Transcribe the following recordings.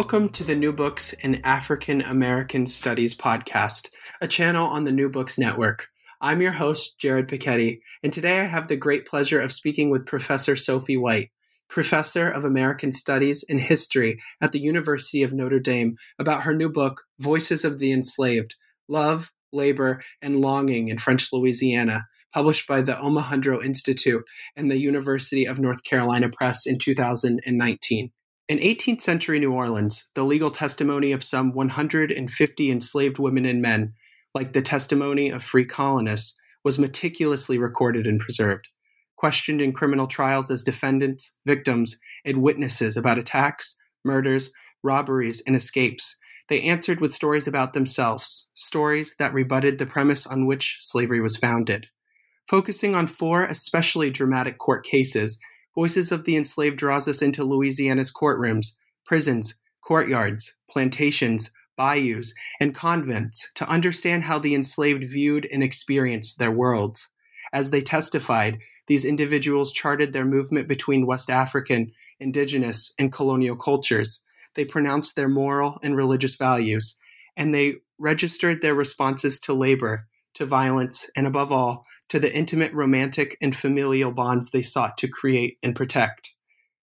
Welcome to the New Books in African American Studies podcast, a channel on the New Books Network. I'm your host, Jared Piketty, and today I have the great pleasure of speaking with Professor Sophie White, Professor of American Studies and History at the University of Notre Dame, about her new book, Voices of the Enslaved Love, Labor, and Longing in French Louisiana, published by the Omohundro Institute and the University of North Carolina Press in 2019. In 18th century New Orleans, the legal testimony of some 150 enslaved women and men, like the testimony of free colonists, was meticulously recorded and preserved. Questioned in criminal trials as defendants, victims, and witnesses about attacks, murders, robberies, and escapes, they answered with stories about themselves, stories that rebutted the premise on which slavery was founded. Focusing on four especially dramatic court cases, Voices of the Enslaved draws us into Louisiana's courtrooms, prisons, courtyards, plantations, bayous, and convents to understand how the enslaved viewed and experienced their worlds. As they testified, these individuals charted their movement between West African, indigenous, and colonial cultures. They pronounced their moral and religious values, and they registered their responses to labor, to violence, and above all, to the intimate romantic and familial bonds they sought to create and protect.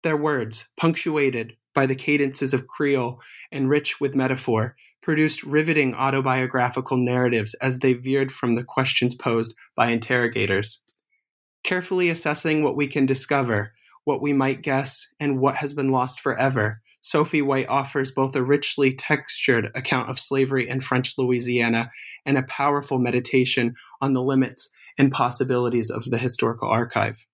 Their words, punctuated by the cadences of Creole and rich with metaphor, produced riveting autobiographical narratives as they veered from the questions posed by interrogators. Carefully assessing what we can discover, what we might guess, and what has been lost forever, Sophie White offers both a richly textured account of slavery in French Louisiana and a powerful meditation on the limits and possibilities of the historical archive.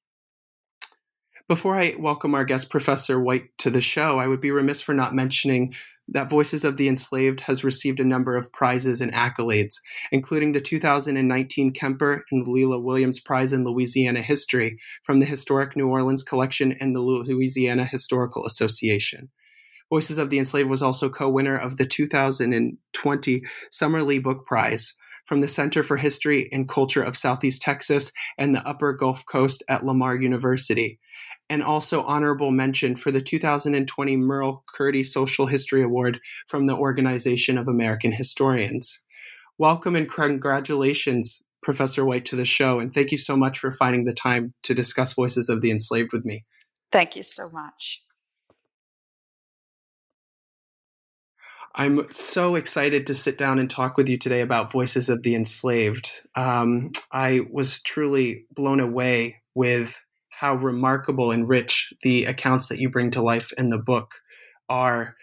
Before I welcome our guest, Professor White, to the show, I would be remiss for not mentioning that Voices of the Enslaved has received a number of prizes and accolades, including the 2019 Kemper and Leila Williams Prize in Louisiana History from the Historic New Orleans Collection and the Louisiana Historical Association. Voices of the Enslaved was also co winner of the 2020 Summerlee Book Prize from the Center for History and Culture of Southeast Texas and the Upper Gulf Coast at Lamar University. And also honorable mention for the 2020 Merle Curti Social History Award from the Organization of American Historians. Welcome and congratulations, Professor White, to the show. And thank you so much for finding the time to discuss Voices of the Enslaved with me. Thank you so much. I'm so excited to sit down and talk with you today about Voices of the Enslaved. Um, I was truly blown away with how remarkable and rich the accounts that you bring to life in the book are,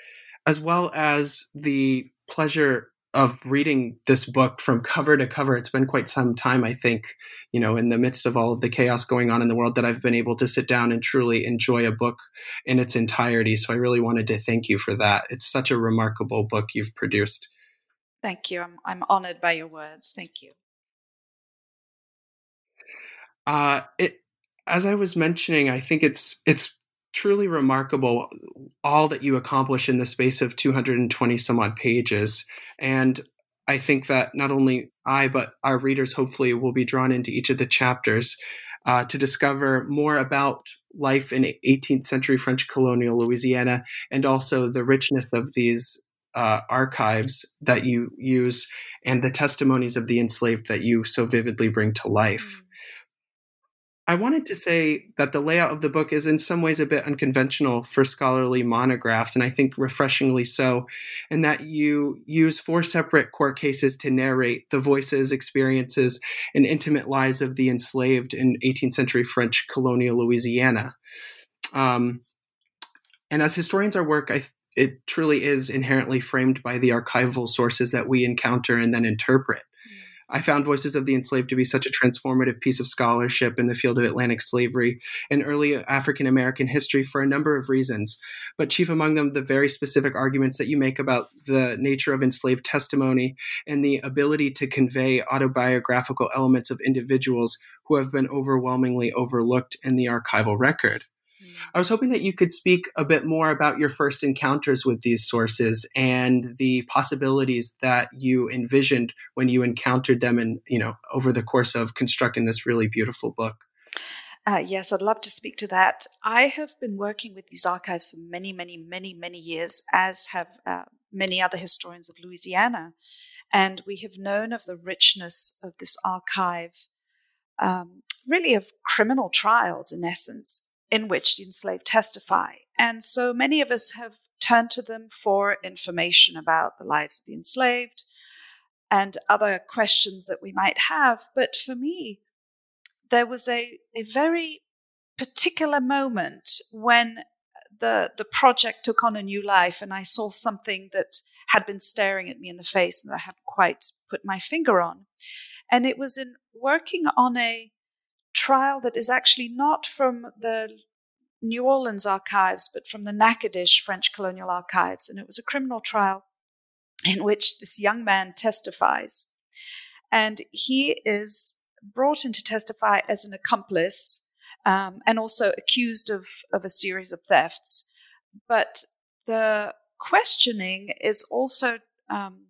as well as the pleasure of reading this book from cover to cover. It's been quite some time, I think, you know, in the midst of all of the chaos going on in the world, that I've been able to sit down and truly enjoy a book in its entirety. So I really wanted to thank you for that. It's such a remarkable book you've produced. Thank you. I'm, I'm honored by your words. Thank you. Uh, it, as I was mentioning, I think it's it's truly remarkable all that you accomplish in the space of 220 some odd pages. And I think that not only I, but our readers hopefully will be drawn into each of the chapters uh, to discover more about life in 18th century French colonial Louisiana and also the richness of these uh, archives that you use and the testimonies of the enslaved that you so vividly bring to life. I wanted to say that the layout of the book is in some ways a bit unconventional for scholarly monographs, and I think refreshingly so, and that you use four separate court cases to narrate the voices, experiences, and intimate lives of the enslaved in 18th century French colonial Louisiana. Um, and as historians, our work, I, it truly is inherently framed by the archival sources that we encounter and then interpret. I found Voices of the Enslaved to be such a transformative piece of scholarship in the field of Atlantic slavery and early African American history for a number of reasons, but chief among them the very specific arguments that you make about the nature of enslaved testimony and the ability to convey autobiographical elements of individuals who have been overwhelmingly overlooked in the archival record. I was hoping that you could speak a bit more about your first encounters with these sources and the possibilities that you envisioned when you encountered them and, you know, over the course of constructing this really beautiful book. Uh, yes, I'd love to speak to that. I have been working with these archives for many, many, many, many years, as have uh, many other historians of Louisiana. And we have known of the richness of this archive, um, really of criminal trials, in essence, in which the enslaved testify. And so many of us have turned to them for information about the lives of the enslaved and other questions that we might have. But for me, there was a, a very particular moment when the the project took on a new life and I saw something that had been staring at me in the face and I hadn't quite put my finger on. And it was in working on a trial that is actually not from the New Orleans archives, but from the Natchitoches French colonial archives. And it was a criminal trial in which this young man testifies. And he is brought in to testify as an accomplice um, and also accused of, of a series of thefts. But the questioning is also um,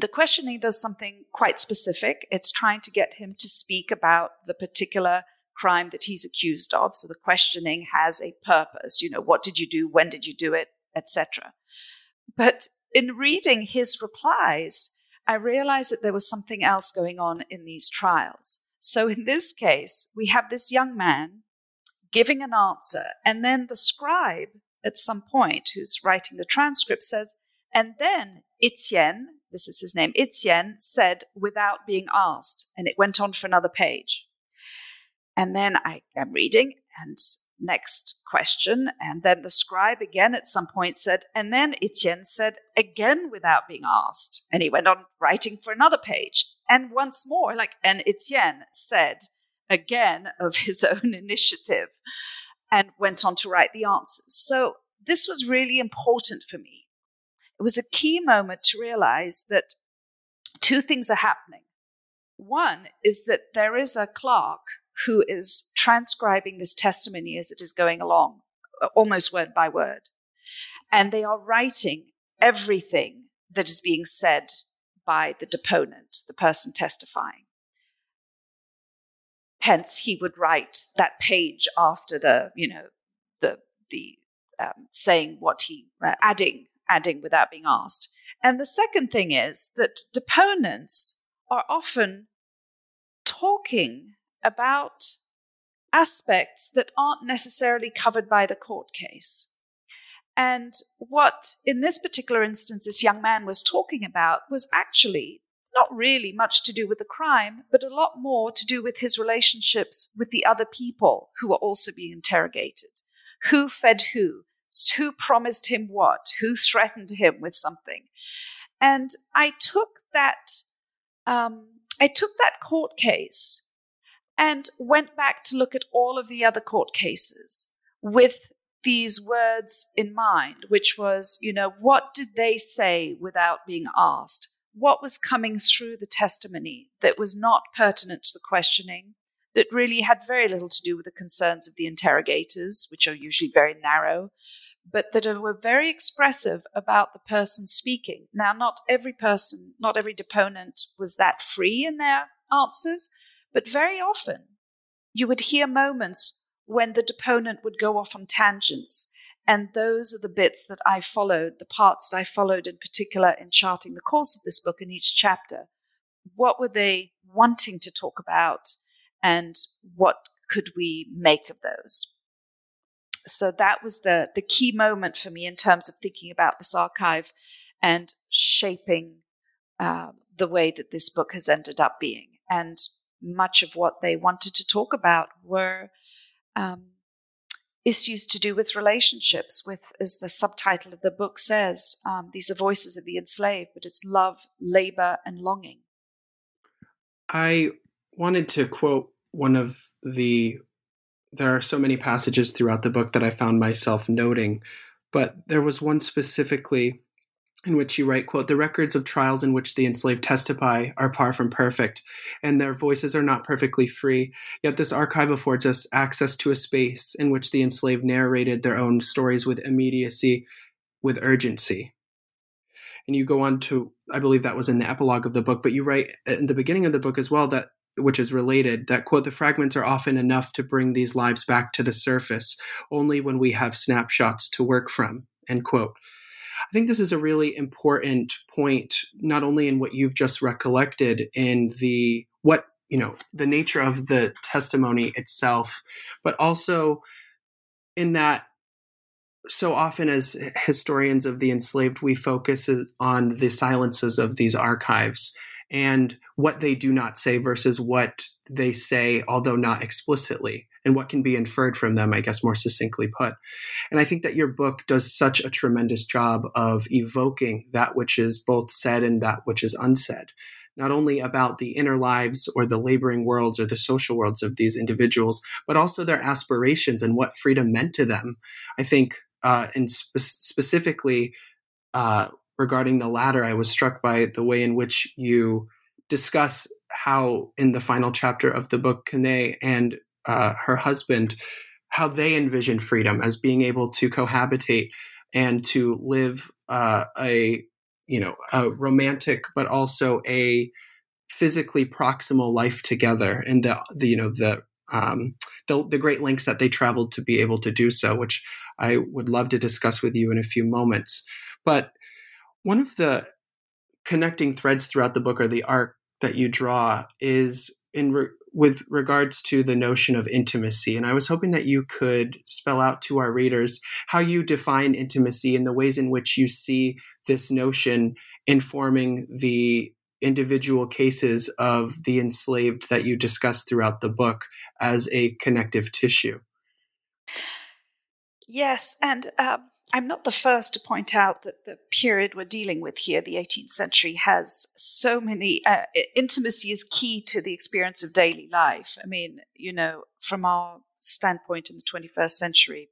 the questioning does something quite specific. It's trying to get him to speak about the particular crime that he's accused of. So the questioning has a purpose. You know, what did you do? When did you do it? Etc. But in reading his replies, I realized that there was something else going on in these trials. So in this case, we have this young man giving an answer, and then the scribe at some point who's writing the transcript says, and then Etienne, this is his name, Etienne said without being asked, and it went on for another page. And then I am reading, and next question. And then the scribe again at some point said, and then Etienne said again without being asked. And he went on writing for another page. And once more, like, and Etienne said again of his own initiative and went on to write the answers. So this was really important for me. It was a key moment to realize that two things are happening. One is that there is a clerk who is transcribing this testimony as it is going along, almost word by word. And they are writing everything that is being said by the deponent, the person testifying. Hence, he would write that page after the, you know, the the um, saying what he uh, adding adding without being asked. And the second thing is that deponents are often talking about aspects that aren't necessarily covered by the court case. And what, in this particular instance, this young man was talking about was actually not really much to do with the crime, but a lot more to do with his relationships with the other people who were also being interrogated. Who fed who? Who promised him what? Who threatened him with something? And I took that, um, I took that court case and went back to look at all of the other court cases with these words in mind, which was, you know, what did they say without being asked? What was coming through the testimony that was not pertinent to the questioning, that really had very little to do with the concerns of the interrogators, which are usually very narrow, but that were very expressive about the person speaking. Now, not every person, not every deponent was that free in their answers, but very often, you would hear moments when the deponent would go off on tangents. And those are the bits that I followed, the parts that I followed in particular in charting the course of this book in each chapter. What were they wanting to talk about? And what could we make of those? So that was the, the key moment for me in terms of thinking about this archive and shaping uh, the way that this book has ended up being. And much of what they wanted to talk about were um, issues to do with relationships, with, as the subtitle of the book says, um, these are voices of the enslaved, but it's love, labor, and longing. I wanted to quote one of the. There are so many passages throughout the book that I found myself noting, but there was one specifically in which you write quote the records of trials in which the enslaved testify are far from perfect and their voices are not perfectly free yet this archive affords us access to a space in which the enslaved narrated their own stories with immediacy with urgency. And you go on to i believe that was in the epilogue of the book but you write uh, in the beginning of the book as well that which is related, that quote, the fragments are often enough to bring these lives back to the surface only when we have snapshots to work from, end quote. I think this is a really important point, not only in what you've just recollected in the what you know the nature of the testimony itself, but also in that so often as historians of the enslaved, we focus on the silences of these archives and what they do not say versus what they say, although not explicitly, and what can be inferred from them, I guess, more succinctly put. And I think that your book does such a tremendous job of evoking that which is both said and that which is unsaid. Not only about the inner lives or the laboring worlds or the social worlds of these individuals, but also their aspirations and what freedom meant to them. I think, uh, and spe- specifically, uh, regarding the latter, I was struck by the way in which you discuss how, in the final chapter of the book, Quenet and uh, her husband, how they envision freedom as being able to cohabitate and to live uh, a you know a romantic but also a physically proximal life together and the, the you know the um, the, the great lengths that they traveled to be able to do so, which I would love to discuss with you in a few moments. But one of the connecting threads throughout the book or the arc that you draw is in re- with regards to the notion of intimacy and i was hoping that you could spell out to our readers how you define intimacy and the ways in which you see this notion informing the individual cases of the enslaved that you discuss throughout the book as a connective tissue. Yes and um, I'm not the first to point out that the period we're dealing with here, the 18th century, has so many. Uh, intimacy is key to the experience of daily life. I mean, you know, from our standpoint in the 21st century,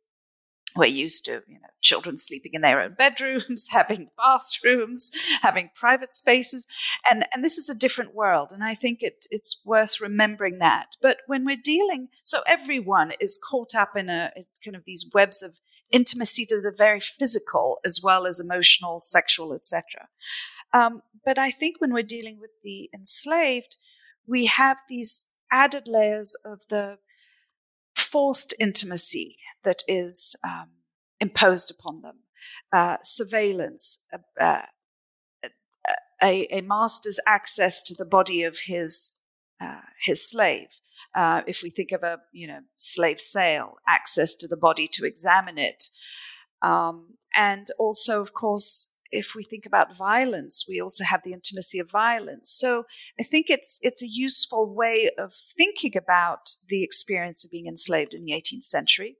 we're used to, you know, children sleeping in their own bedrooms, having bathrooms, having private spaces, and and this is a different world. And I think it it's worth remembering that. But when we're dealing, so everyone is caught up in a it's kind of these webs of intimacy to the very physical as well as emotional, sexual, etc. Um, but I think when we're dealing with the enslaved, we have these added layers of the forced intimacy that is um, imposed upon them, uh, surveillance, uh, uh, a, a, master's access to the body of his uh, his slave, uh, if we think of a you know slave sale, access to the body to examine it, um, and also, of course, if we think about violence, we also have the intimacy of violence. So I think it's it's a useful way of thinking about the experience of being enslaved in the 18th century,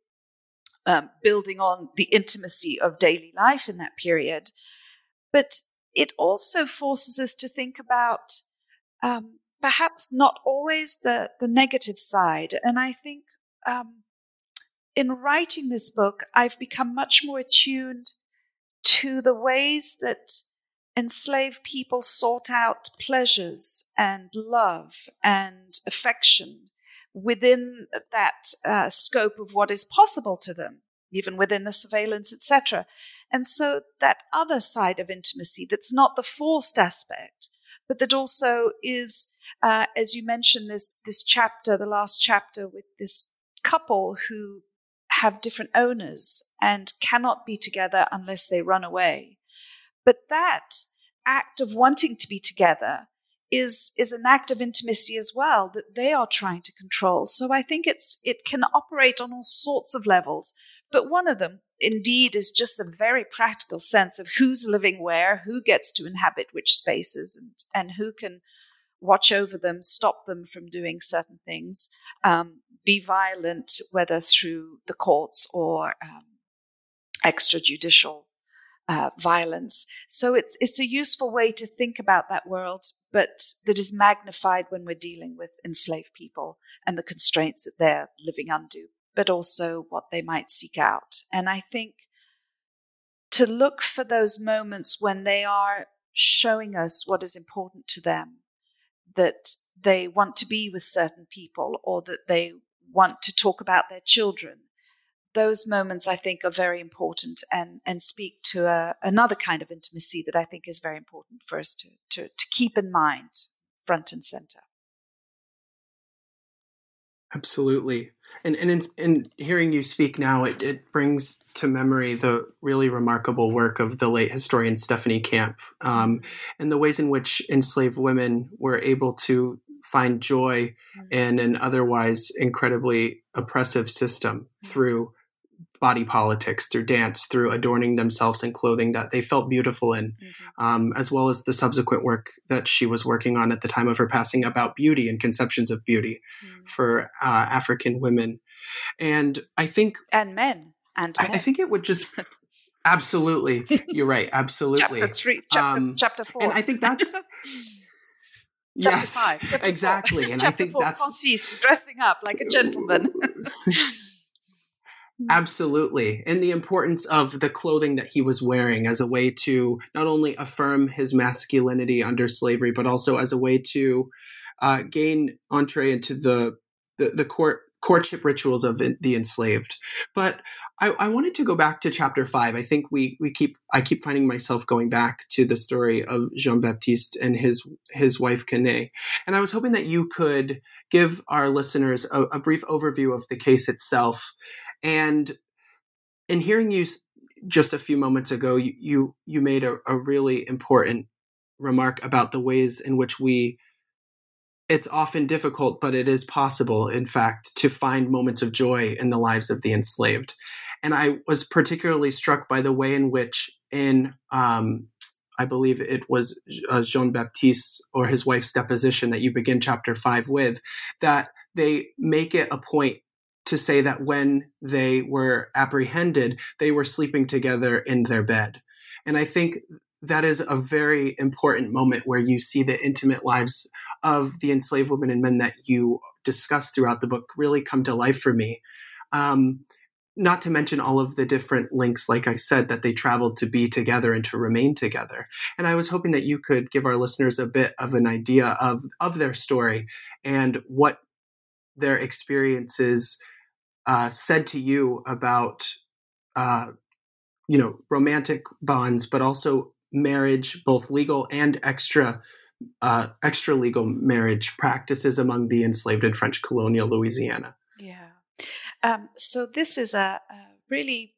um, building on the intimacy of daily life in that period. But it also forces us to think about um, perhaps not always the, the negative side. And I think um, in writing this book, I've become much more attuned to the ways that enslaved people sought out pleasures and love and affection within that uh, scope of what is possible to them, even within the surveillance, etc. And so that other side of intimacy that's not the forced aspect, but that also is uh, as you mentioned, this this chapter, the last chapter, with this couple who have different owners and cannot be together unless they run away. But that act of wanting to be together is is an act of intimacy as well that they are trying to control. So I think it's it can operate on all sorts of levels. But one of them, indeed, is just the very practical sense of who's living where, who gets to inhabit which spaces, and, and who can watch over them, stop them from doing certain things, um, be violent, whether through the courts or um, extrajudicial uh, violence. So it's it's a useful way to think about that world, but that is magnified when we're dealing with enslaved people and the constraints that they're living under, but also what they might seek out. And I think to look for those moments when they are showing us what is important to them that they want to be with certain people or that they want to talk about their children. Those moments, I think, are very important and, and speak to a, another kind of intimacy that I think is very important for us to, to, to keep in mind front and center. Absolutely. And, and in, in, hearing you speak now, it, it brings to memory the really remarkable work of the late historian Stephanie Camp um, and the ways in which enslaved women were able to find joy mm. in an otherwise incredibly oppressive system mm. through body politics, through dance, through adorning themselves in clothing that they felt beautiful in, mm-hmm. um, as well as the subsequent work that she was working on at the time of her passing about beauty and conceptions of beauty mm-hmm. for uh, African women. And I think. And men. And I, I think it would just. Absolutely. You're right. Absolutely. chapter three, chapter, um, chapter four. And I think that's. yes, five, exactly. And I think four, that's. Francis, dressing up like a gentleman. Mm. Absolutely. And the importance of the clothing that he was wearing as a way to not only affirm his masculinity under slavery, but also as a way to uh, gain entree into the, the, the court courtship rituals of the enslaved. But I, I, wanted to go back to chapter five. I think we we keep I keep finding myself going back to the story of Jean Baptiste and his his wife Quenet, and I was hoping that you could give our listeners a, a brief overview of the case itself and in hearing you just a few moments ago, you you, you made a, a really important remark about the ways in which we it's often difficult, but it is possible, in fact, to find moments of joy in the lives of the enslaved. And I was particularly struck by the way in which, in um, I believe it was uh, Jean Baptiste or his wife's deposition that you begin chapter five with, that they make it a point to say that when they were apprehended, they were sleeping together in their bed. And I think that is a very important moment where you see the intimate lives of the enslaved women and men that you discuss throughout the book really come to life for me. Um, not to mention all of the different links, like I said, that they traveled to be together and to remain together. And I was hoping that you could give our listeners a bit of an idea of, of their story and what their experiences uh, said to you about uh, you know romantic bonds, but also marriage, both legal and extra uh, extra legal marriage practices among the enslaved in French colonial Louisiana. Yeah. Um, so this is a, a really,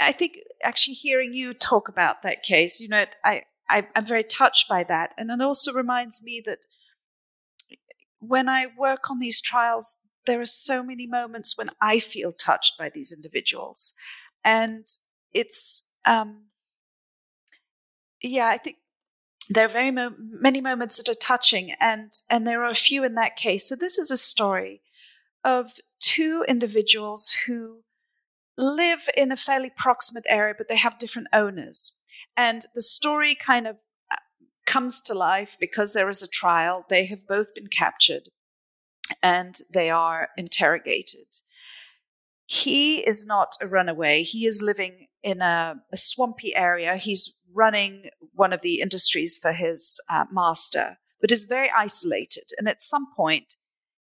I think, actually hearing you talk about that case, you know, I, I I'm very touched by that, and it also reminds me that when I work on these trials, there are so many moments when I feel touched by these individuals. And it's, um, yeah, I think there are very mo- many moments that are touching, and, and there are a few in that case. So, this is a story of two individuals who live in a fairly proximate area, but they have different owners. And the story kind of uh, comes to life because there is a trial. They have both been captured and they are interrogated. He is not a runaway. He is living in a, a swampy area. He's running one of the industries for his uh, master, but is very isolated. And at some point,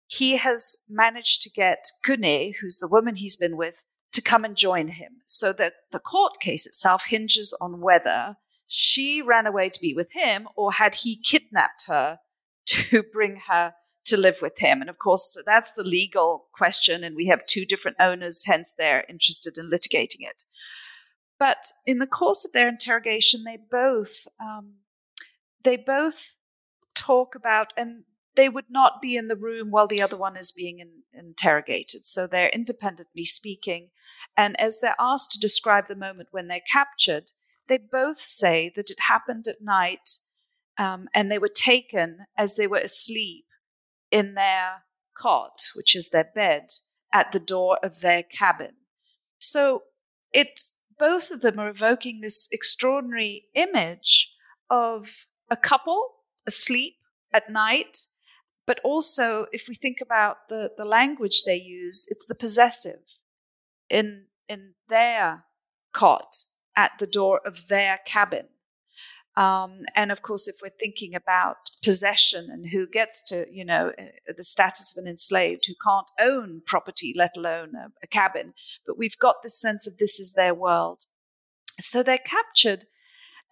he has managed to get Quenet, who's the woman he's been with, to come and join him. So that the court case itself hinges on whether she ran away to be with him or had he kidnapped her to bring her to live with him. And of course, that's the legal question. And we have two different owners, hence they're interested in litigating it. But in the course of their interrogation, they both um, they both talk about, and they would not be in the room while the other one is being in, interrogated. So they're independently speaking. And as they're asked to describe the moment when they're captured, they both say that it happened at night um, and they were taken as they were asleep in their cot, which is their bed, at the door of their cabin. So it's both of them are evoking this extraordinary image of a couple asleep at night, but also if we think about the, the language they use, it's the possessive in in their cot at the door of their cabin. Um, and of course, if we're thinking about possession and who gets to, you know, uh, the status of an enslaved who can't own property, let alone a, a cabin, but we've got this sense of this is their world. So they're captured.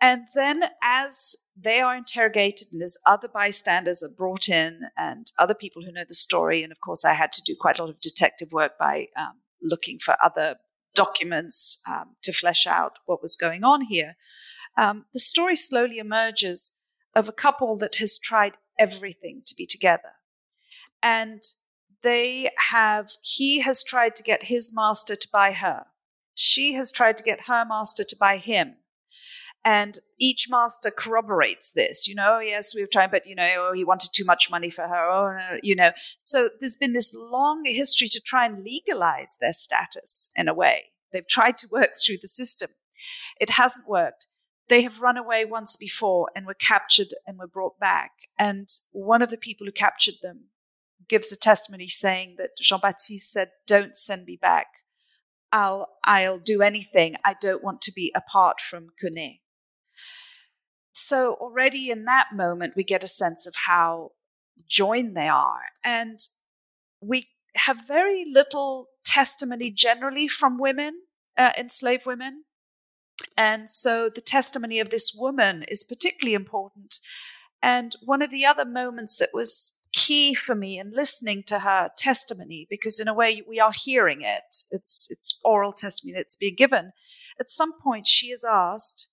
And then, as they are interrogated, and as other bystanders are brought in, and other people who know the story. And of course, I had to do quite a lot of detective work by um, looking for other documents um, to flesh out what was going on here. Um, the story slowly emerges of a couple that has tried everything to be together. And they have, he has tried to get his master to buy her. She has tried to get her master to buy him. And each master corroborates this, you know, yes, we've tried, but, you know, he wanted too much money for her, oh, you know. So there's been this long history to try and legalize their status in a way. They've tried to work through the system. It hasn't worked. They have run away once before and were captured and were brought back. And one of the people who captured them gives a testimony saying that Jean Baptiste said, Don't send me back. I'll, I'll do anything. I don't want to be apart from Quenet. So already in that moment, we get a sense of how joined they are. And we have very little testimony generally from women, uh, enslaved women. And so the testimony of this woman is particularly important. And one of the other moments that was key for me in listening to her testimony, because in a way we are hearing it, it's, it's oral testimony that's being given. At some point, she is asked,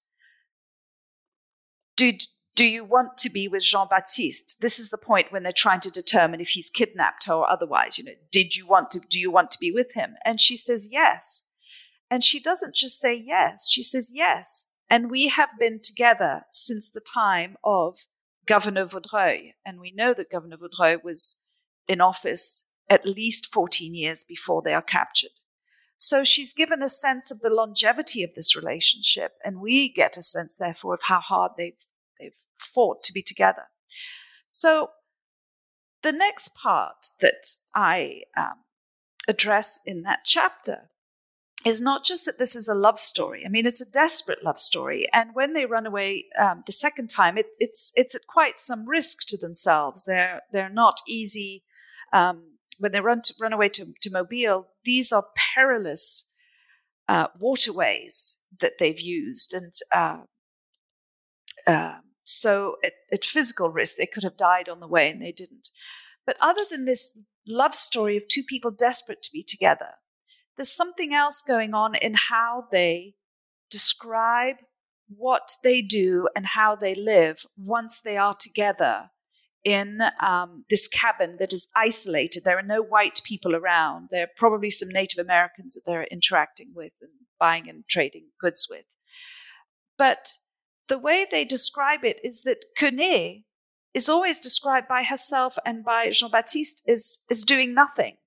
do, do you want to be with Jean Baptiste? This is the point when they're trying to determine if he's kidnapped her or otherwise. You know, did you want to? Do you want to be with him? And she says yes. And she doesn't just say yes. She says yes. And we have been together since the time of Governor Vaudreuil. And we know that Governor Vaudreuil was in office at least 14 years before they are captured. So she's given a sense of the longevity of this relationship, and we get a sense, therefore, of how hard they've they've fought to be together. So, the next part that I um, address in that chapter is not just that this is a love story. I mean, it's a desperate love story. And when they run away um, the second time, it, it's it's at quite some risk to themselves. They're they're not easy. Um, when they run to, run away to, to Mobile, these are perilous uh, waterways that they've used, and uh, uh, so at, at physical risk, they could have died on the way and they didn't. But other than this love story of two people desperate to be together, there's something else going on in how they describe what they do and how they live once they are together in um, this cabin that is isolated. There are no white people around. There are probably some Native Americans that they're interacting with and buying and trading goods with. But the way they describe it is that Quenet is always described by herself and by Jean Baptiste as, as doing nothing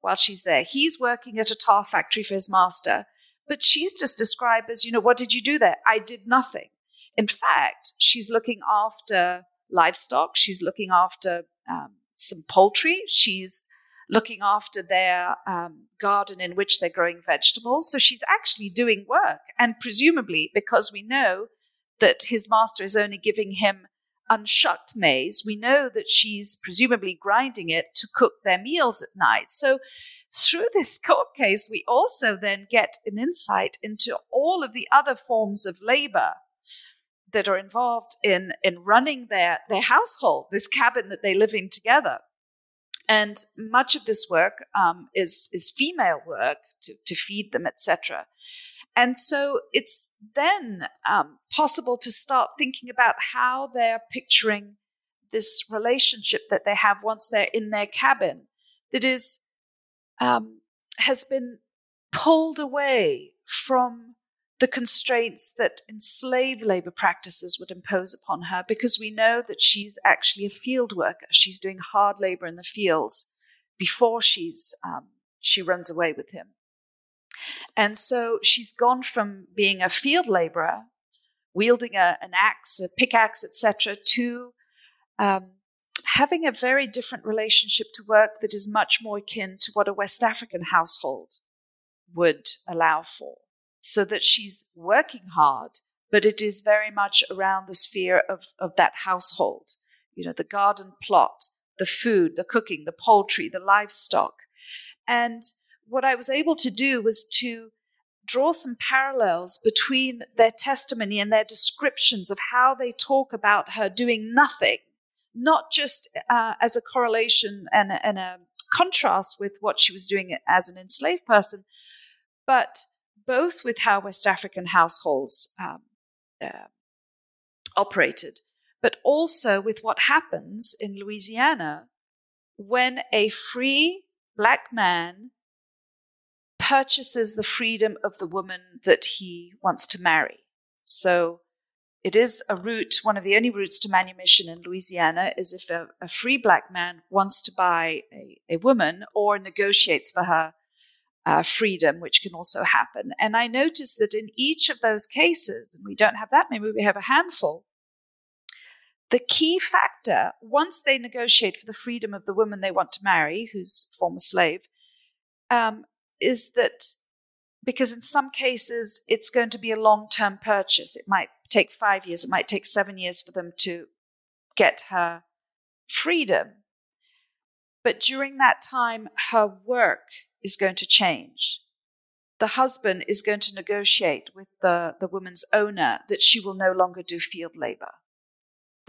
while she's there. He's working at a tar factory for his master, but she's just described as, you know, what did you do there? I did nothing. In fact, she's looking after livestock, she's looking after um, some poultry, she's looking after their um, garden in which they're growing vegetables. So she's actually doing work. And presumably, because we know that his master is only giving him unshucked maize. We know that she's presumably grinding it to cook their meals at night. So, through this court case, we also then get an insight into all of the other forms of labor that are involved in, in running their, their household, this cabin that they live in together. And much of this work um, is, is female work to, to feed them, etc. And so it's then um, possible to start thinking about how they're picturing this relationship that they have once they're in their cabin that is um, has been pulled away from the constraints that enslaved labor practices would impose upon her because we know that she's actually a field worker. She's doing hard labor in the fields before she's um, she runs away with him and so she's gone from being a field laborer, wielding a, an axe, a pickaxe, etc., to um, having a very different relationship to work that is much more akin to what a West African household would allow for. So that she's working hard, but it is very much around the sphere of, of that household. You know, the garden plot, the food, the cooking, the poultry, the livestock. And what I was able to do was to draw some parallels between their testimony and their descriptions of how they talk about her doing nothing, not just uh, as a correlation and, and a contrast with what she was doing as an enslaved person, but both with how West African households um, uh, operated, but also with what happens in Louisiana when a free black man purchases the freedom of the woman that he wants to marry. So it is a route, one of the only routes to manumission in Louisiana is if a, a free black man wants to buy a, a woman or negotiates for her uh, freedom, which can also happen. And I noticed that in each of those cases, and we don't have that many, we have a handful, the key factor, once they negotiate for the freedom of the woman they want to marry, who's former slave, um, is that because in some cases it's going to be a long term purchase. It might take five years, it might take seven years for them to get her freedom. But during that time, her work is going to change. The husband is going to negotiate with the, the woman's owner that she will no longer do field labor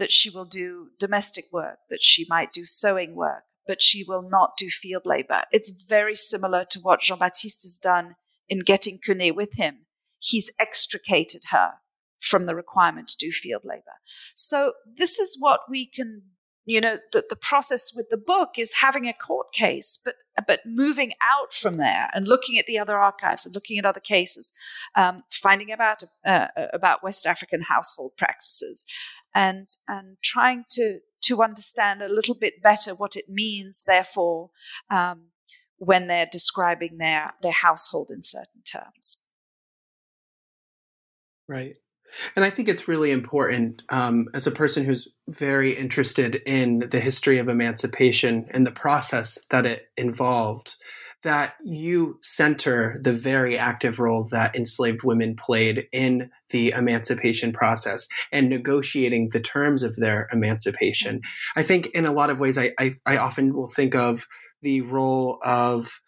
that she will do domestic work, that she might do sewing work, but she will not do field labor. It's very similar to what Jean Baptiste has done in getting Quenet with him. He's extricated her from the requirement to do field labor. So this is what we can, you know, the, the process with the book is having a court case, but but moving out from there and looking at the other archives and looking at other cases, um, finding about uh, about West African household practices, and and trying to to understand a little bit better what it means, therefore, um, when they're describing their their household in certain terms. Right. And I think it's really important um, as a person who's very interested in the history of emancipation and the process that it involved that you center the very active role that enslaved women played in the emancipation process and negotiating the terms of their emancipation. I think in a lot of ways, I, I, I often will think of the role of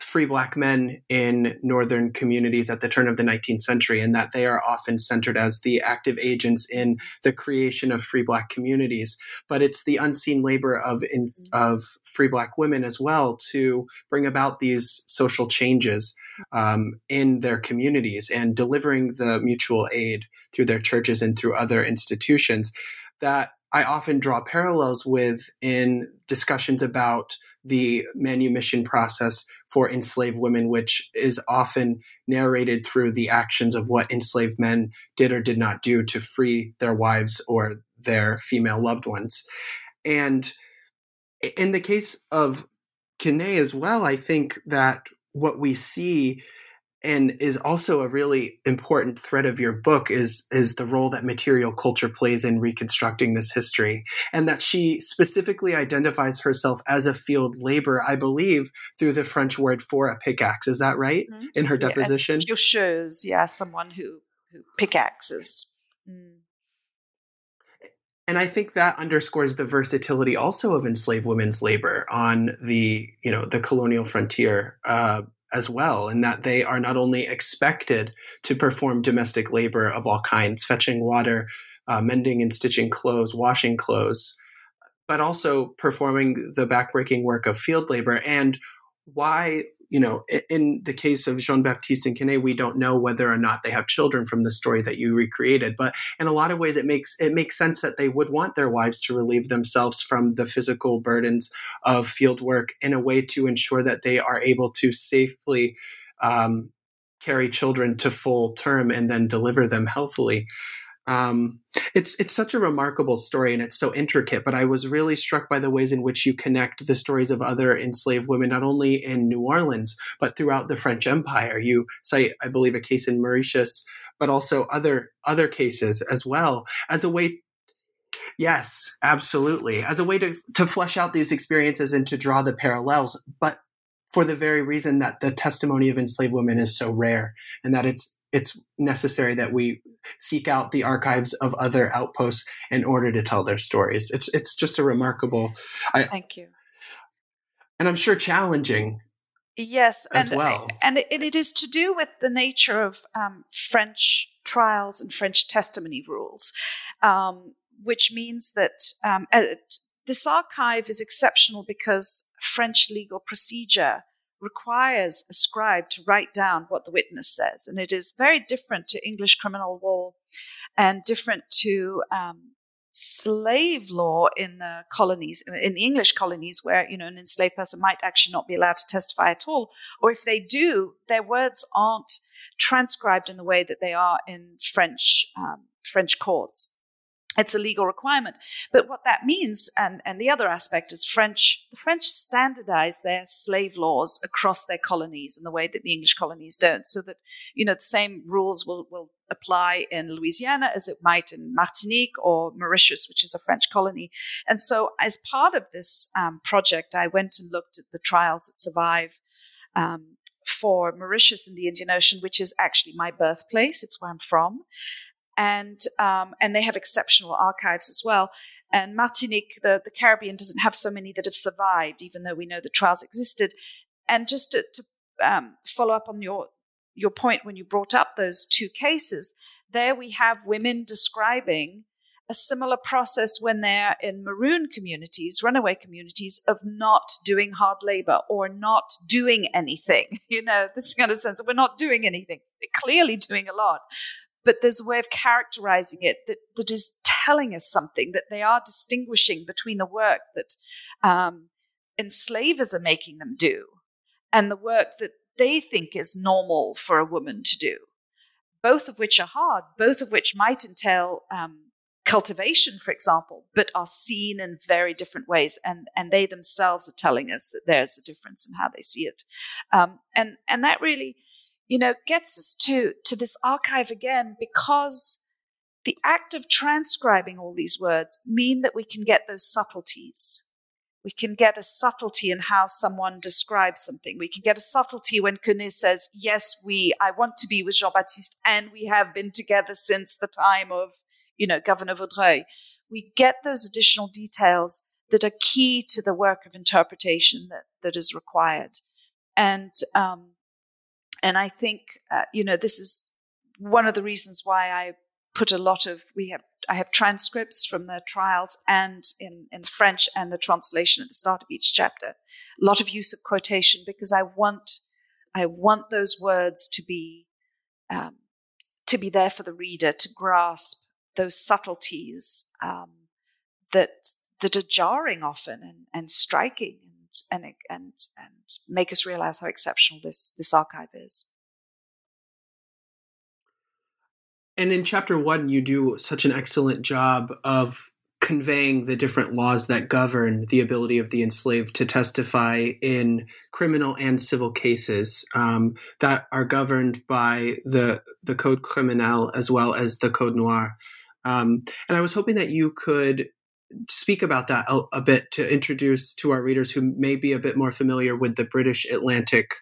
free black men in northern communities at the turn of the 19th century and that they are often centered as the active agents in the creation of free black communities. But it's the unseen labor of in, of free black women as well to bring about these social changes um, in their communities and delivering the mutual aid through their churches and through other institutions that I often draw parallels with in discussions about the manumission process for enslaved women, which is often narrated through the actions of what enslaved men did or did not do to free their wives or their female loved ones. And in the case of Quenet as well, I think that what we see and is also a really important thread of your book is is the role that material culture plays in reconstructing this history and that she specifically identifies herself as a field labor i believe through the french word for a pickaxe is that right mm-hmm. in her deposition yeah, shows yeah someone who who pickaxes mm. And I think that underscores the versatility also of enslaved women's labor on the, you know, the colonial frontier. Uh, as well, in that they are not only expected to perform domestic labor of all kinds, fetching water, uh, mending and stitching clothes, washing clothes, but also performing the backbreaking work of field labor. And why you know, in the case of Jean Baptiste and Quenet, we don't know whether or not they have children from the story that you recreated. But in a lot of ways, it makes it makes sense that they would want their wives to relieve themselves from the physical burdens of field work in a way to ensure that they are able to safely um, carry children to full term and then deliver them healthily. Um, it's it's such a remarkable story and it's so intricate. But I was really struck by the ways in which you connect the stories of other enslaved women, not only in New Orleans but throughout the French Empire. You cite, I believe, a case in Mauritius, but also other other cases as well as a way. Yes, absolutely, as a way to to flesh out these experiences and to draw the parallels, but for the very reason that the testimony of enslaved women is so rare and that it's it's necessary that we seek out the archives of other outposts in order to tell their stories. It's it's just a remarkable. I, Thank you. And I'm sure challenging Yes, as and, well. And it, it is to do with the nature of um, French trials and French testimony rules, um, which means that um, this archive is exceptional because French legal procedure requires a scribe to write down what the witness says. And it is very different to English criminal law and different to um, slave law in the colonies, in the English colonies, where you know an enslaved person might actually not be allowed to testify at all, or if they do, their words aren't transcribed in the way that they are in French um, French courts. It's a legal requirement. But what that means, and, and the other aspect is French, the French standardize their slave laws across their colonies in the way that the English colonies don't, so that, you know, the same rules will, will apply in Louisiana as it might in Martinique or Mauritius, which is a French colony. And so, as part of this um, project, I went and looked at the trials that survive um, for Mauritius in the Indian Ocean, which is actually my birthplace. It's where I'm from and um, and they have exceptional archives as well. And Martinique, the, the Caribbean, doesn't have so many that have survived, even though we know the trials existed. And just to, to um, follow up on your your point when you brought up those two cases, there we have women describing a similar process when they're in maroon communities, runaway communities, of not doing hard labor or not doing anything. You know, this kind of sense of we're not doing anything. They're clearly doing a lot, but there's a way of characterizing it that, that is telling us something, that they are distinguishing between the work that um, enslavers are making them do and the work that they think is normal for a woman to do, both of which are hard, both of which might entail um, cultivation, for example, but are seen in very different ways, and and they themselves are telling us that there's a difference in how they see it, um, and and that really you know, gets us to, to this archive again because the act of transcribing all these words mean that we can get those subtleties. We can get a subtlety in how someone describes something. We can get a subtlety when Quenet says, Yes, we, I want to be with Jean Baptiste, and we have been together since the time of, you know, Governor Vaudreuil. We get those additional details that are key to the work of interpretation that, that is required. And um, and I think uh, you know this is one of the reasons why I put a lot of we have I have transcripts from the trials and in in French and the translation at the start of each chapter. A lot of use of quotation because I want I want those words to be um, to be there for the reader to grasp those subtleties um, that that are jarring often and, and striking and and and make us realize how exceptional this this archive is. And in chapter one, you do such an excellent job of conveying the different laws that govern the ability of the enslaved to testify in criminal and civil cases um, that are governed by the the Code Criminel as well as the Code Noir. Um, and I was hoping that you could speak about that a, a, bit to introduce to our readers who may be a bit more familiar with the British Atlantic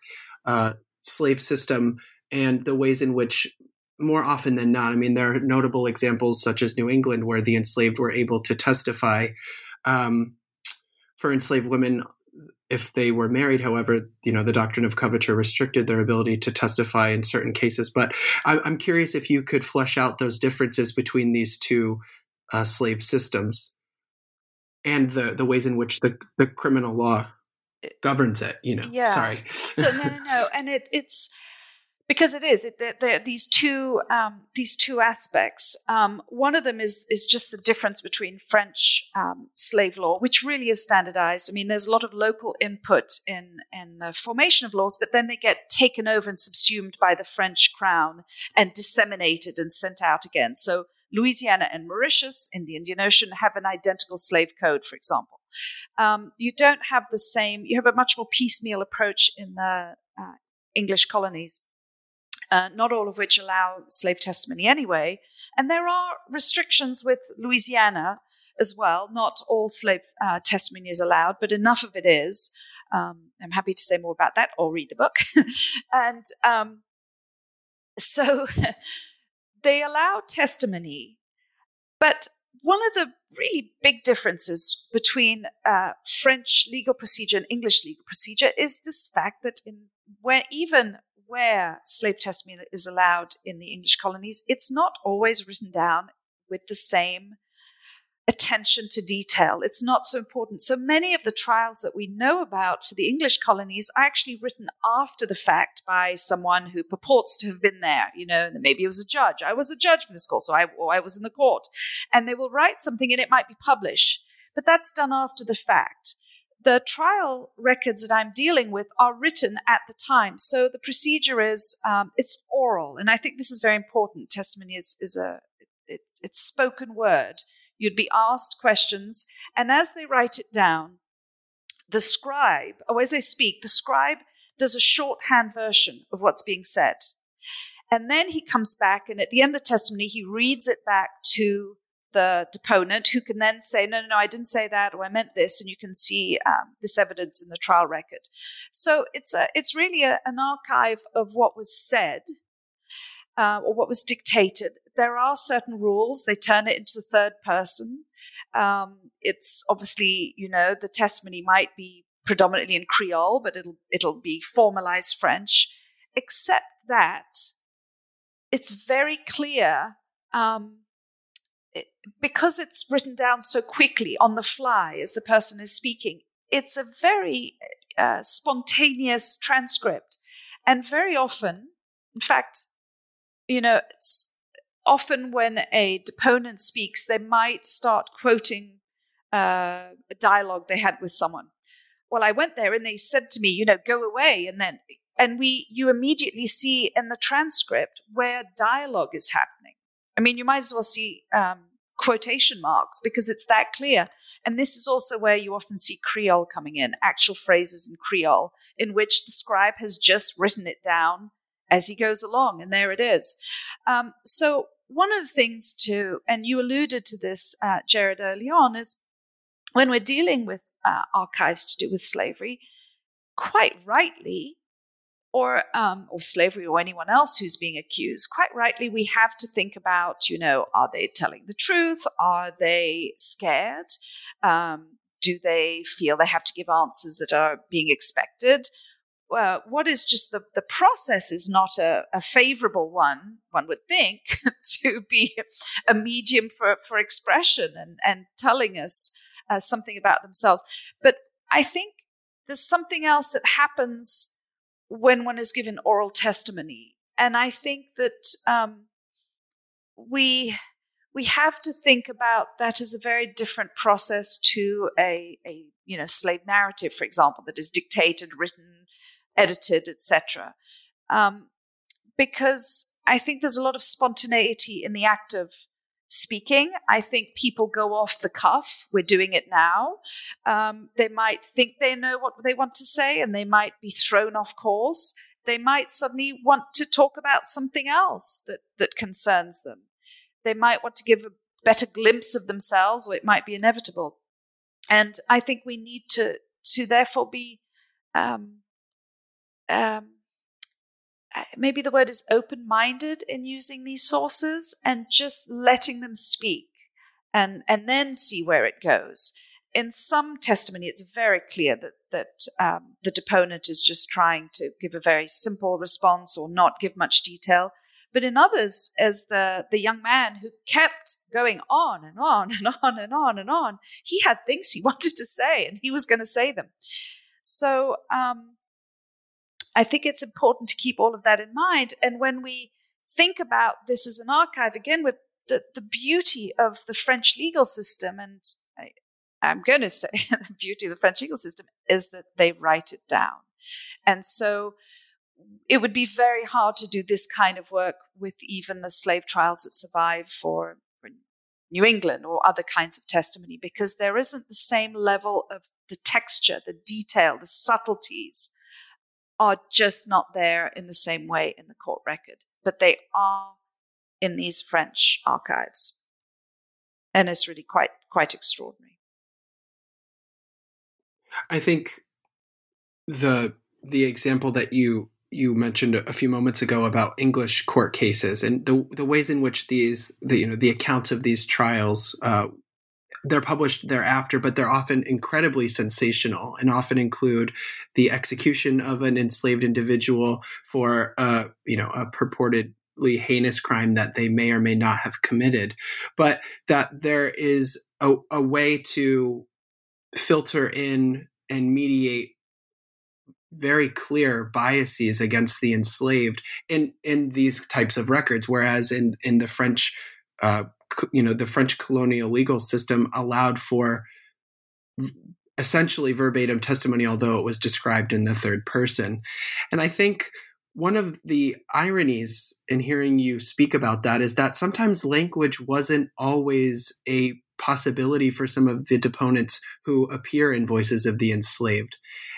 uh, slave system and the ways in which, more often than not, I mean, there are notable examples such as New England where the enslaved were able to testify. Um, for enslaved women, if they were married, however, you know, the doctrine of coverture restricted their ability to testify in certain cases. But I, am curious if you could flesh out those differences between these two uh, slave systems and the the ways in which the the criminal law governs it. You know, yeah. Sorry. so no, no, no, and it it's because it is it, there, these two um, these two aspects. Um, one of them is is just the difference between French um, slave law, which really is standardized. I mean, there's a lot of local input in in the formation of laws, but then they get taken over and subsumed by the French crown and disseminated and sent out again. So Louisiana and Mauritius in the Indian Ocean have an identical slave code, for example. Um, you don't have the same, you have a much more piecemeal approach in the uh, English colonies. Uh, not all of which allow slave testimony anyway. And there are restrictions with Louisiana as well. Not all slave uh, testimony is allowed, but enough of it is. Um, I'm happy to say more about that or read the book. and um, so they allow testimony, but one of the really big differences between uh, French legal procedure and English legal procedure is this fact that in where even where slave testimony is allowed in the English colonies, it's not always written down with the same attention to detail. It's not so important. So many of the trials that we know about for the English colonies are actually written after the fact by someone who purports to have been there. You know, maybe it was a judge. I was a judge for this court, so I, or I was in the court. And they will write something and it might be published. But that's done after the fact. The trial records that I'm dealing with are written at the time. So the procedure is, um, it's oral. And I think this is very important. Testimony is, is a, it, it's spoken word. You'd be asked questions, and as they write it down, the scribe, or as they speak, the scribe does a shorthand version of what's being said. And then he comes back, and at the end of the testimony, he reads it back to the deponent, who can then say, No, no, no, I didn't say that, or I meant this. And you can see um, this evidence in the trial record. So it's, a, it's really a, an archive of what was said uh, or what was dictated there are certain rules. They turn it into the third person. Um, it's obviously, you know, the testimony might be predominantly in Creole, but it'll it'll be formalized French. Except that it's very clear um, it, because it's written down so quickly on the fly as the person is speaking. It's a very uh, spontaneous transcript, and very often, in fact, you know, it's often when a deponent speaks, they might start quoting uh, a dialogue they had with someone. Well, I went there and they said to me, you know, go away. And then, and we, you immediately see in the transcript where dialogue is happening. I mean, you might as well see um, quotation marks because it's that clear. And this is also where you often see Creole coming in, actual phrases in Creole, in which the scribe has just written it down as he goes along. And there it is. Um, so one of the things to, and you alluded to this, uh, Jared, early on, is when we're dealing with uh, archives to do with slavery, quite rightly, or um, or slavery or anyone else who's being accused, quite rightly, we have to think about, you know, are they telling the truth? Are they scared? Um, do they feel they have to give answers that are being expected? What is just the, the process is not a, a favorable one, one would think, to be a medium for, for expression and, and telling us uh, something about themselves. But I think there's something else that happens when one is given oral testimony. And I think that um, we we have to think about that as a very different process to a, a you know slave narrative, for example, that is dictated, written, edited, etc. Um, because I think there's a lot of spontaneity in the act of speaking. I think people go off the cuff. We're doing it now. Um, they might think they know what they want to say and they might be thrown off course. They might suddenly want to talk about something else that, that concerns them. They might want to give a better glimpse of themselves, or it might be inevitable. And I think we need to to therefore be um, um, maybe the word is open minded in using these sources and just letting them speak and, and then see where it goes. In some testimony, it's very clear that, that um, the deponent is just trying to give a very simple response or not give much detail. But in others, as the, the young man who kept going on and on and on and on and on, he had things he wanted to say and he was going to say them. So, um, I think it's important to keep all of that in mind. And when we think about this as an archive, again, with the, the beauty of the French legal system, and I, I'm going to say the beauty of the French legal system is that they write it down. And so it would be very hard to do this kind of work with even the slave trials that survive for, for New England or other kinds of testimony because there isn't the same level of the texture, the detail, the subtleties are just not there in the same way in the court record, but they are in these French archives. And it's really quite quite extraordinary. I think the the example that you you mentioned a few moments ago about English court cases and the the ways in which these the you know the accounts of these trials uh, they're published thereafter, but they're often incredibly sensational and often include the execution of an enslaved individual for a you know a purportedly heinous crime that they may or may not have committed, but that there is a, a way to filter in and mediate very clear biases against the enslaved in in these types of records whereas in in the french uh, you know the french colonial legal system allowed for essentially verbatim testimony although it was described in the third person and i think one of the ironies in hearing you speak about that is that sometimes language wasn't always a possibility for some of the deponents who appear in Voices of the Enslaved.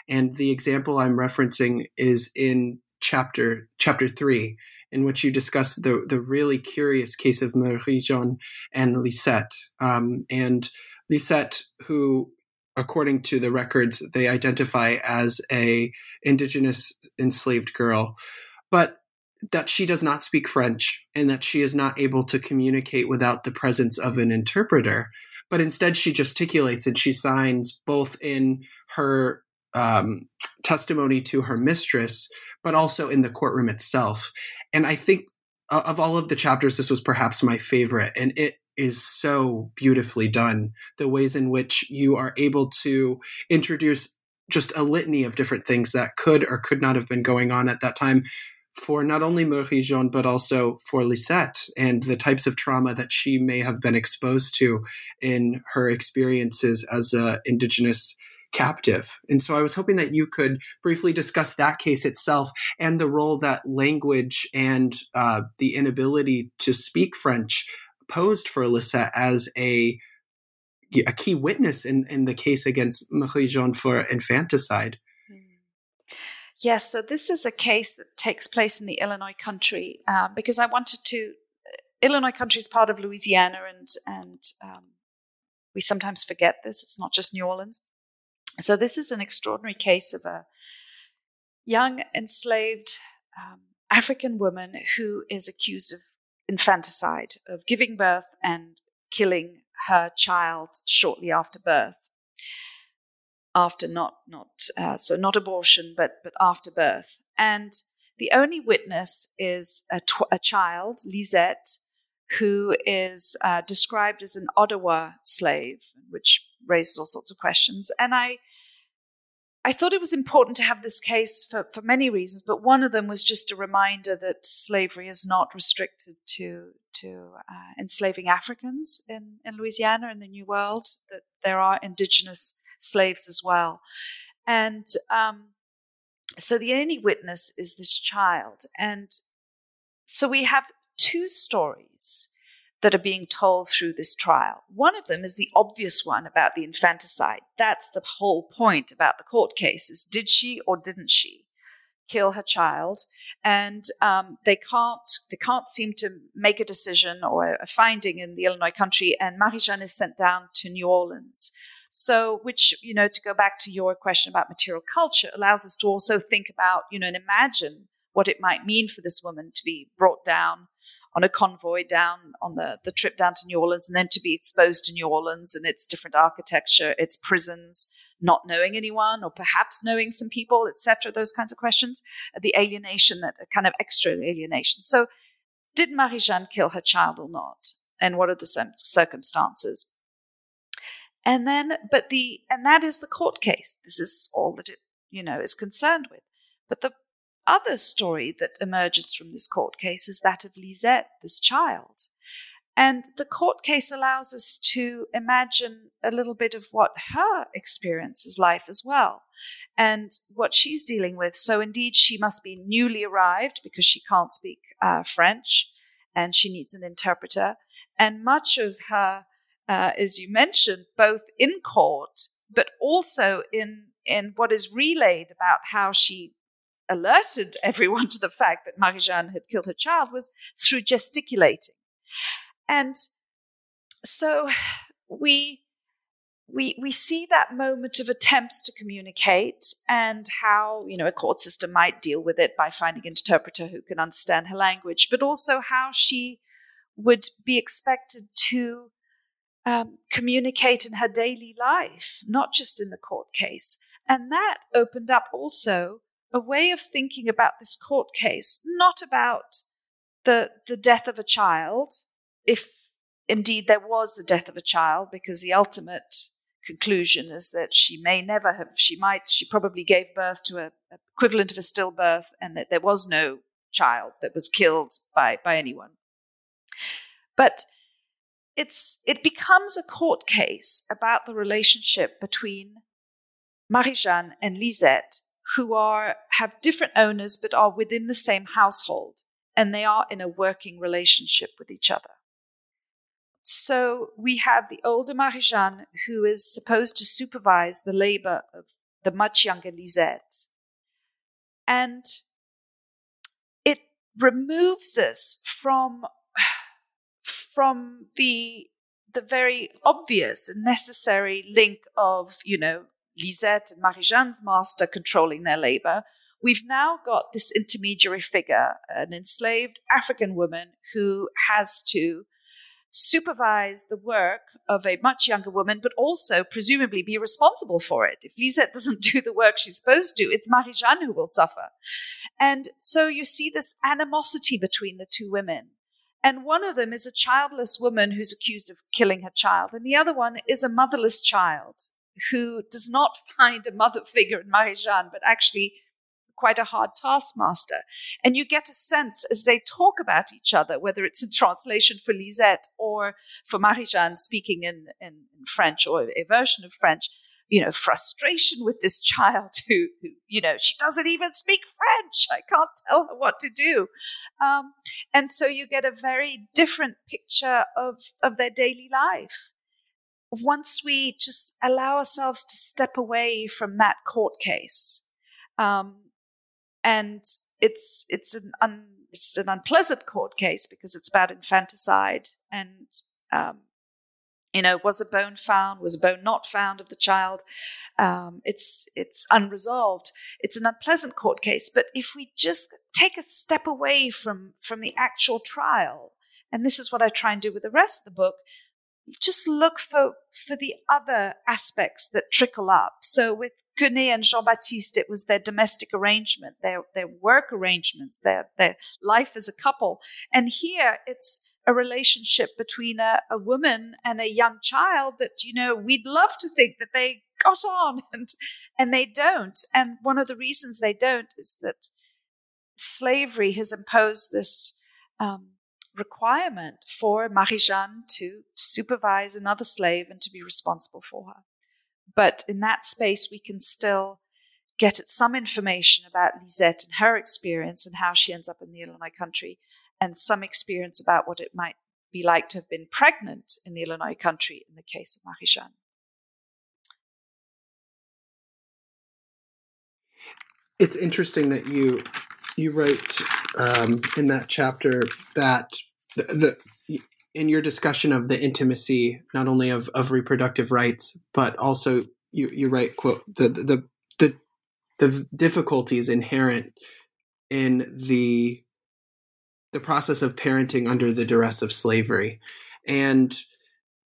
And the example I'm referencing is in chapter chapter three, in which you discuss the the really curious case of Marie Jeanne and Lisette. Um, and Lisette, who according to the records, they identify as a indigenous enslaved girl, but that she does not speak French and that she is not able to communicate without the presence of an interpreter. But instead, she gesticulates and she signs both in her um, testimony to her mistress, but also in the courtroom itself. And I think uh, of all of the chapters, this was perhaps my favorite. And it is so beautifully done. The ways in which you are able to introduce just a litany of different things that could or could not have been going on at that time for not only Marie Jeanne, but also for Lisette and the types of trauma that she may have been exposed to in her experiences as an Indigenous captive. And so I was hoping that you could briefly discuss that case itself and the role that language and uh, the inability to speak French posed for Lisette as a a key witness in, in the case against Marie Jeanne for infanticide. Yes, so this is a case that takes place in the Illinois country um, because I wanted to. Uh, Illinois country is part of Louisiana, and and um, we sometimes forget this. It's not just New Orleans. So this is an extraordinary case of a young enslaved um, African woman who is accused of infanticide, of giving birth and killing her child shortly after birth. After not not uh, so not abortion but but after birth. And the only witness is a, tw- a child lisette who is uh, described as an ottawa slave which raises all sorts of questions. And i I thought it was important to have this case for, for many reasons, but one of them was just a reminder that slavery is not restricted to to uh, enslaving Africans in, in Louisiana in the New World. That there are indigenous slaves as well. And um, so the only witness is this child. And so we have two stories that are being told through this trial. One of them is the obvious one about the infanticide. That's the whole point about the court case is did she or didn't she kill her child? And um, they can't they can't seem to make a decision or a finding in the Illinois country. And Marie-Jeanne is sent down to New Orleans. So, which, you know, to go back to your question about material culture, allows us to also think about, you know, and imagine what it might mean for this woman to be brought down on a convoy down on the, the trip down to New Orleans and then to be exposed to New Orleans and its different architecture, its prisons, not knowing anyone or perhaps knowing some people, etc. Those kinds of questions. Uh, the alienation, that kind of extra alienation. So, did Marie Jeanne kill her child or not? And what are the circumstances? And then, but the, and that is the court case. This is all that it, you know, is concerned with. But the other story that emerges from this court case is that of Lisette, this child. And the court case allows us to imagine a little bit of what her experience is like as well and what she's dealing with. So, indeed, she must be newly arrived because she can't speak uh, French and she needs an interpreter. And much of her uh, as you mentioned, both in court, but also in, in what is relayed about how she alerted everyone to the fact that Marie-Jeanne had killed her child was through gesticulating. And so we we we see that moment of attempts to communicate and how you know a court system might deal with it by finding an interpreter who can understand her language, but also how she would be expected to um, communicate in her daily life, not just in the court case. And that opened up also a way of thinking about this court case, not about the the death of a child, if indeed there was the death of a child, because the ultimate conclusion is that she may never have, she might, she probably gave birth to a, a equivalent of a stillbirth, and that there was no child that was killed by by anyone. But it's it becomes a court case about the relationship between Marie-Jeanne and Lisette, who are have different owners but are within the same household and they are in a working relationship with each other. So we have the older Marie-Jeanne who is supposed to supervise the labor of the much younger Lisette. And it removes us from, from the, the very obvious and necessary link of, you know, Lisette and Marie-Jeanne's master controlling their labor We've now got this intermediary figure, an enslaved African woman who has to supervise the work of a much younger woman, but also presumably be responsible for it. If Lisette doesn't do the work she's supposed to, it's Marie-Jeanne who will suffer. And so you see this animosity between the two women. And one of them is a childless woman who's accused of killing her child, and the other one is a motherless child who does not find a mother figure in Marie-Jeanne, but actually quite a hard taskmaster. And you get a sense as they talk about each other, whether it's in translation for Lisette or for Marie-Jeanne speaking in, in, in French or a version of French, you know, frustration with this child who, who, you know, she doesn't even speak French. I can't tell her what to do. Um, and so you get a very different picture of, of their daily life. Once we just allow ourselves to step away from that court case, um, and it's it's an un, it's an unpleasant court case because it's about infanticide and um, you know was a bone found was a bone not found of the child? Um, it's it's unresolved. It's an unpleasant court case but if we just take a step away from from the actual trial and this is what i try and do with the rest of the book just look for for the other aspects that trickle up so with Quenet and Jean Baptiste, it was their domestic arrangement, their, their work arrangements, their, their life as a couple. And here it's a relationship between a, a woman and a young child that, you know, we'd love to think that they got on and, and they don't. And one of the reasons they don't is that slavery has imposed this um, requirement for Marie-Jeanne to supervise another slave and to be responsible for her. But in that space, we can still get at some information about Lisette and her experience and how she ends up in the Illinois country, and some experience about what it might be like to have been pregnant in the Illinois country in the case of Marie-Jeanne. It's interesting that you you write um, in that chapter that the, in your discussion of the intimacy, not only of, of reproductive rights, but also you, you write quote the, the the the difficulties inherent in the the process of parenting under the duress of slavery, and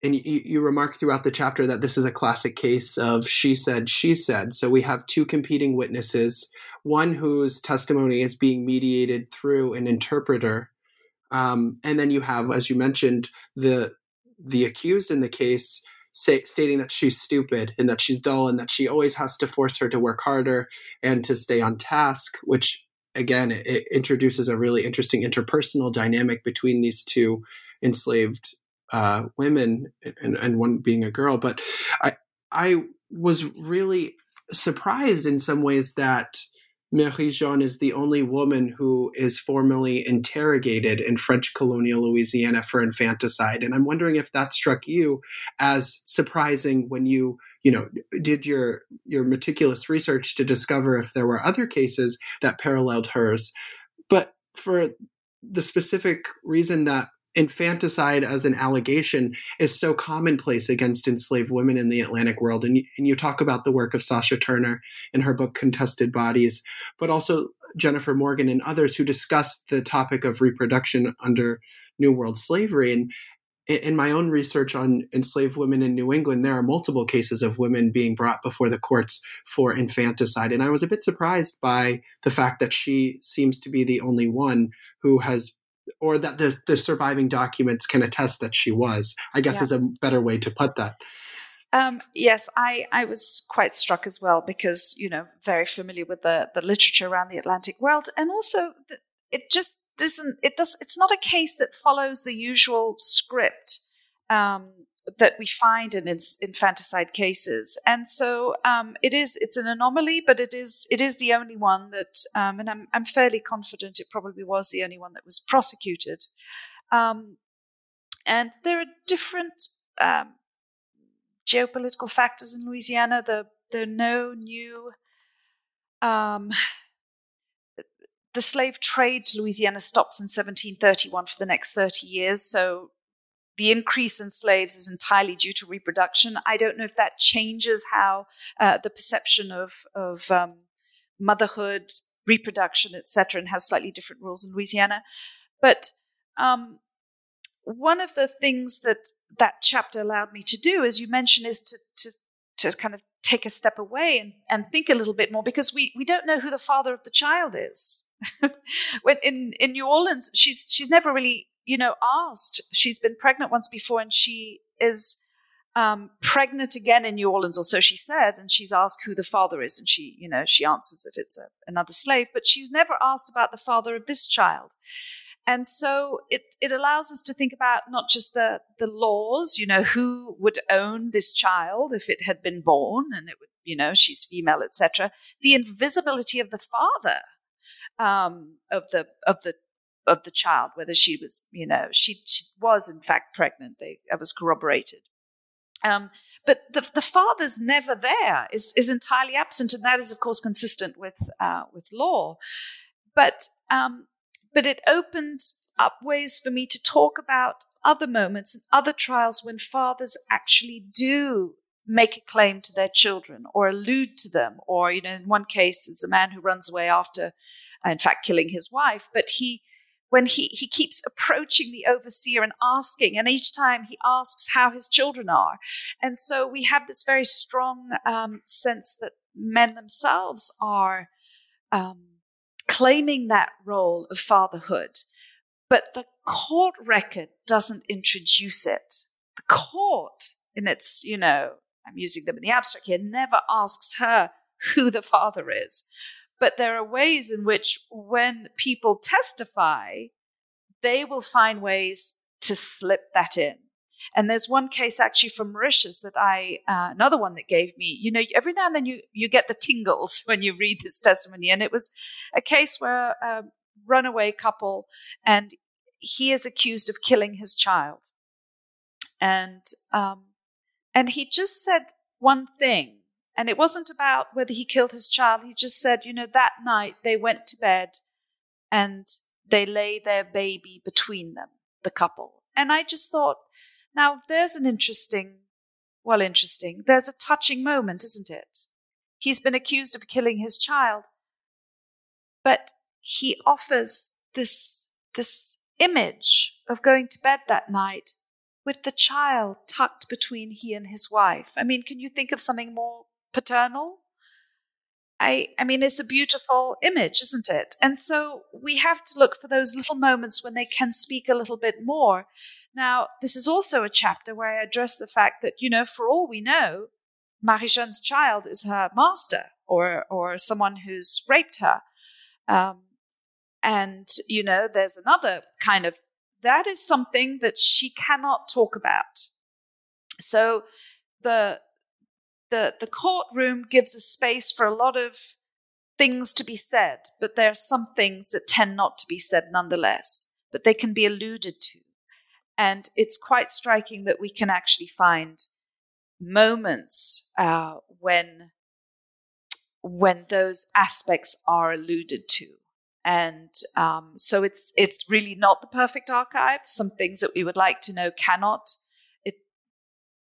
and you, you remark throughout the chapter that this is a classic case of she said she said. So we have two competing witnesses, one whose testimony is being mediated through an interpreter um, and then you have, as you mentioned, the the accused in the case say, stating that she's stupid and that she's dull and that she always has to force her to work harder and to stay on task, which again it, introduces a really interesting interpersonal dynamic between these two enslaved uh, women and, and one being a girl. But I I was really surprised in some ways that Marie-Jeanne is the only woman who is formally interrogated in French colonial Louisiana for infanticide. And I'm wondering if that struck you as surprising when you, you know, did your your meticulous research to discover if there were other cases that paralleled hers. But for the specific reason that infanticide as an allegation is so commonplace against enslaved women in the Atlantic world. And, and you talk about the work of Sasha Turner in her book Contested Bodies, but also Jennifer Morgan and others who discuss the topic of reproduction under New World slavery. And in my own research on enslaved women in New England, there are multiple cases of women being brought before the courts for infanticide. And I was a bit surprised by the fact that she seems to be the only one who has, or that the, the surviving documents can attest that she was, I guess yeah. is a better way to put that. Um, yes, I, I was quite struck as well because, you know, very familiar with the, the literature around the Atlantic world. And also, it just doesn't it does it's not a case that follows the usual script um, that we find in infanticide cases, and so um, it is it's an anomaly, but it is it is the only one that, um, and I'm I'm fairly confident it probably was the only one that was prosecuted. Um, and there are different um, geopolitical factors in Louisiana. The there are no new um, the slave trade to Louisiana stops in 1731 for the next 30 years. So the increase in slaves is entirely due to reproduction. I don't know if that changes how uh, the perception of, of um, motherhood, reproduction, etc., and has slightly different rules in Louisiana. But um, one of the things that that chapter allowed me to do, as you mentioned, is to to, to kind of take a step away and, and think a little bit more because we, we don't know who the father of the child is. in in New Orleans, she's she's never really you know asked. She's been pregnant once before, and she is um, pregnant again in New Orleans, or so she said. And she's asked who the father is, and she you know she answers that it's a, another slave, but she's never asked about the father of this child. And so it, it allows us to think about not just the, the laws, you know, who would own this child if it had been born and it would, you know, she's female, etc. The invisibility of the father um, of the of the of the child, whether she was, you know, she, she was in fact pregnant. They, it was corroborated. Um, but the, the father's never there, is, is entirely absent, and that is, of course, consistent with uh, with law. But um, but it opened up ways for me to talk about other moments and other trials when fathers actually do make a claim to their children or allude to them, or you know, in one case, it's a man who runs away after in fact, killing his wife. But he, when he, he keeps approaching the overseer and asking, and each time he asks how his children are. And so we have this very strong um, sense that men themselves are um, claiming that role of fatherhood. But the court record doesn't introduce it. The court, in its, you know, I'm using them in the abstract here, never asks her who the father is. But there are ways in which, when people testify, they will find ways to slip that in. And there's one case actually from Mauritius that I, uh, another one that gave me, you know, every now and then you, you get the tingles when you read this testimony. And it was a case where a runaway couple and he is accused of killing his child. And, um, and he just said one thing and it wasn't about whether he killed his child. He just said, you know, that night they went to bed and they lay their baby between them, the couple. And I just thought, now there's an interesting, well, interesting, there's a touching moment, isn't it? He's been accused of killing his child, but he offers this, this image of going to bed that night with the child tucked between he and his wife. I mean, can you think of something more paternal. I, I mean, it's a beautiful image, isn't it? And so we have to look for those little moments when they can speak a little bit more. Now, this is also a chapter where I address the fact that, you know, for all we know, Marie Jeanne's child is her master or, or someone who's raped her. Um, and, you know, there's another kind of, that is something that she cannot talk about. So the the the courtroom gives a space for a lot of things to be said, but there are some things that tend not to be said nonetheless, but they can be alluded to. And it's quite striking that we can actually find moments uh, when when those aspects are alluded to. And um, so it's it's really not the perfect archive. Some things that we would like to know cannot.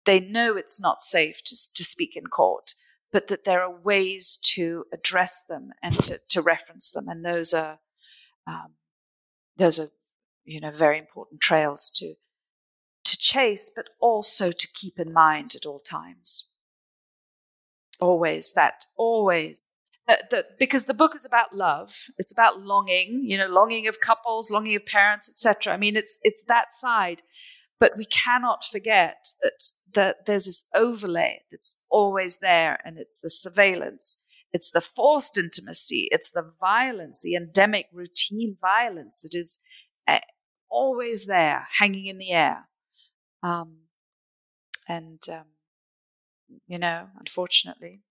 They know it's not safe to, to speak in court, but that there are ways to address them and to, to reference them, and those are um, those are you know very important trails to to chase, but also to keep in mind at all times. Always that, always. That, because the book is about love. It's about longing you know longing of couples longing of parents etc i mean it's it's that side but we cannot forget that that there's this overlay that's always there and it's the surveillance. It's the forced intimacy. It's the violence the endemic routine violence that is uh, always there hanging in the air. Um, and um, you know unfortunately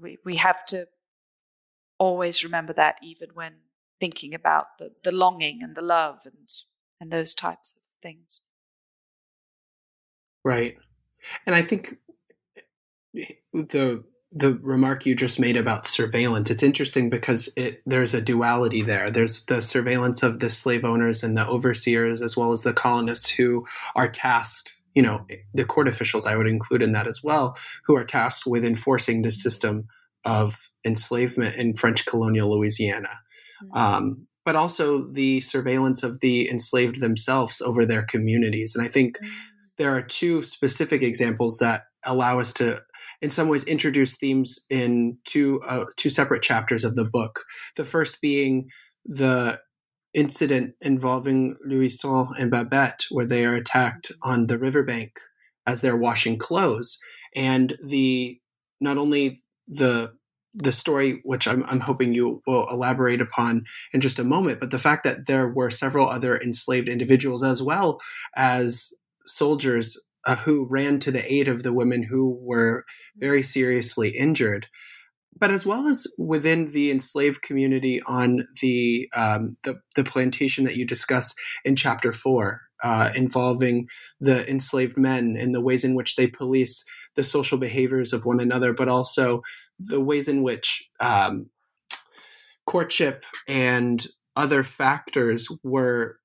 we, we have to always remember that even when thinking about the, the longing and the love and and those types of things. Right. And i think the the remark you just made about surveillance it's interesting because it there's a duality there. There's the surveillance of the slave owners and the overseers as well as the colonists who are tasked you know the court officials i would include in that as well who are tasked with enforcing this system of enslavement in french colonial louisiana. Mm-hmm. um, but also the surveillance of the enslaved themselves over their communities. And i think mm-hmm. there are two specific examples that allow us to in some ways introduce themes in two uh, two separate chapters of the book. The first being the incident involving Louison and Babette, where they are attacked on the riverbank as they're washing clothes, and the not only the the story, which I'm, I'm hoping you will elaborate upon in just a moment, but the fact that there were several other enslaved individuals as well as soldiers uh, who ran to the aid of the women who were very seriously injured. But as well as within the enslaved community on the um, the, the, plantation that you discuss in chapter four, uh, involving the enslaved men and the ways in which they police the social behaviors of one another, but also the ways in which um, courtship and other factors were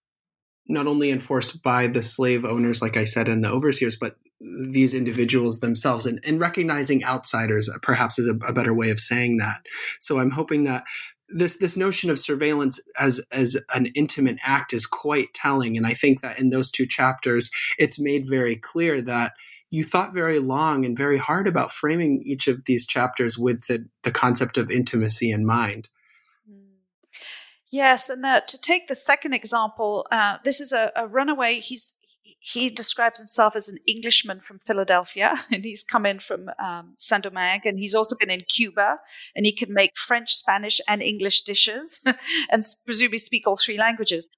not only enforced by the slave owners, like I said, and the overseers, but these individuals themselves and, and recognizing outsiders perhaps is a, a, better way of saying that. So i'm hoping that this this notion of surveillance as as an intimate act is quite telling and i think that in those two chapters it's made very clear that you thought very long and very hard about framing each of these chapters with the, the concept of intimacy in mind mm. Yes, and that, to take the second example, uh, this is a, a runaway. He's he describes himself as an Englishman from Philadelphia, and he's come in from um, Saint Domingue, and he's also been in Cuba, and he can make French, Spanish, and English dishes, and presumably speak all three languages.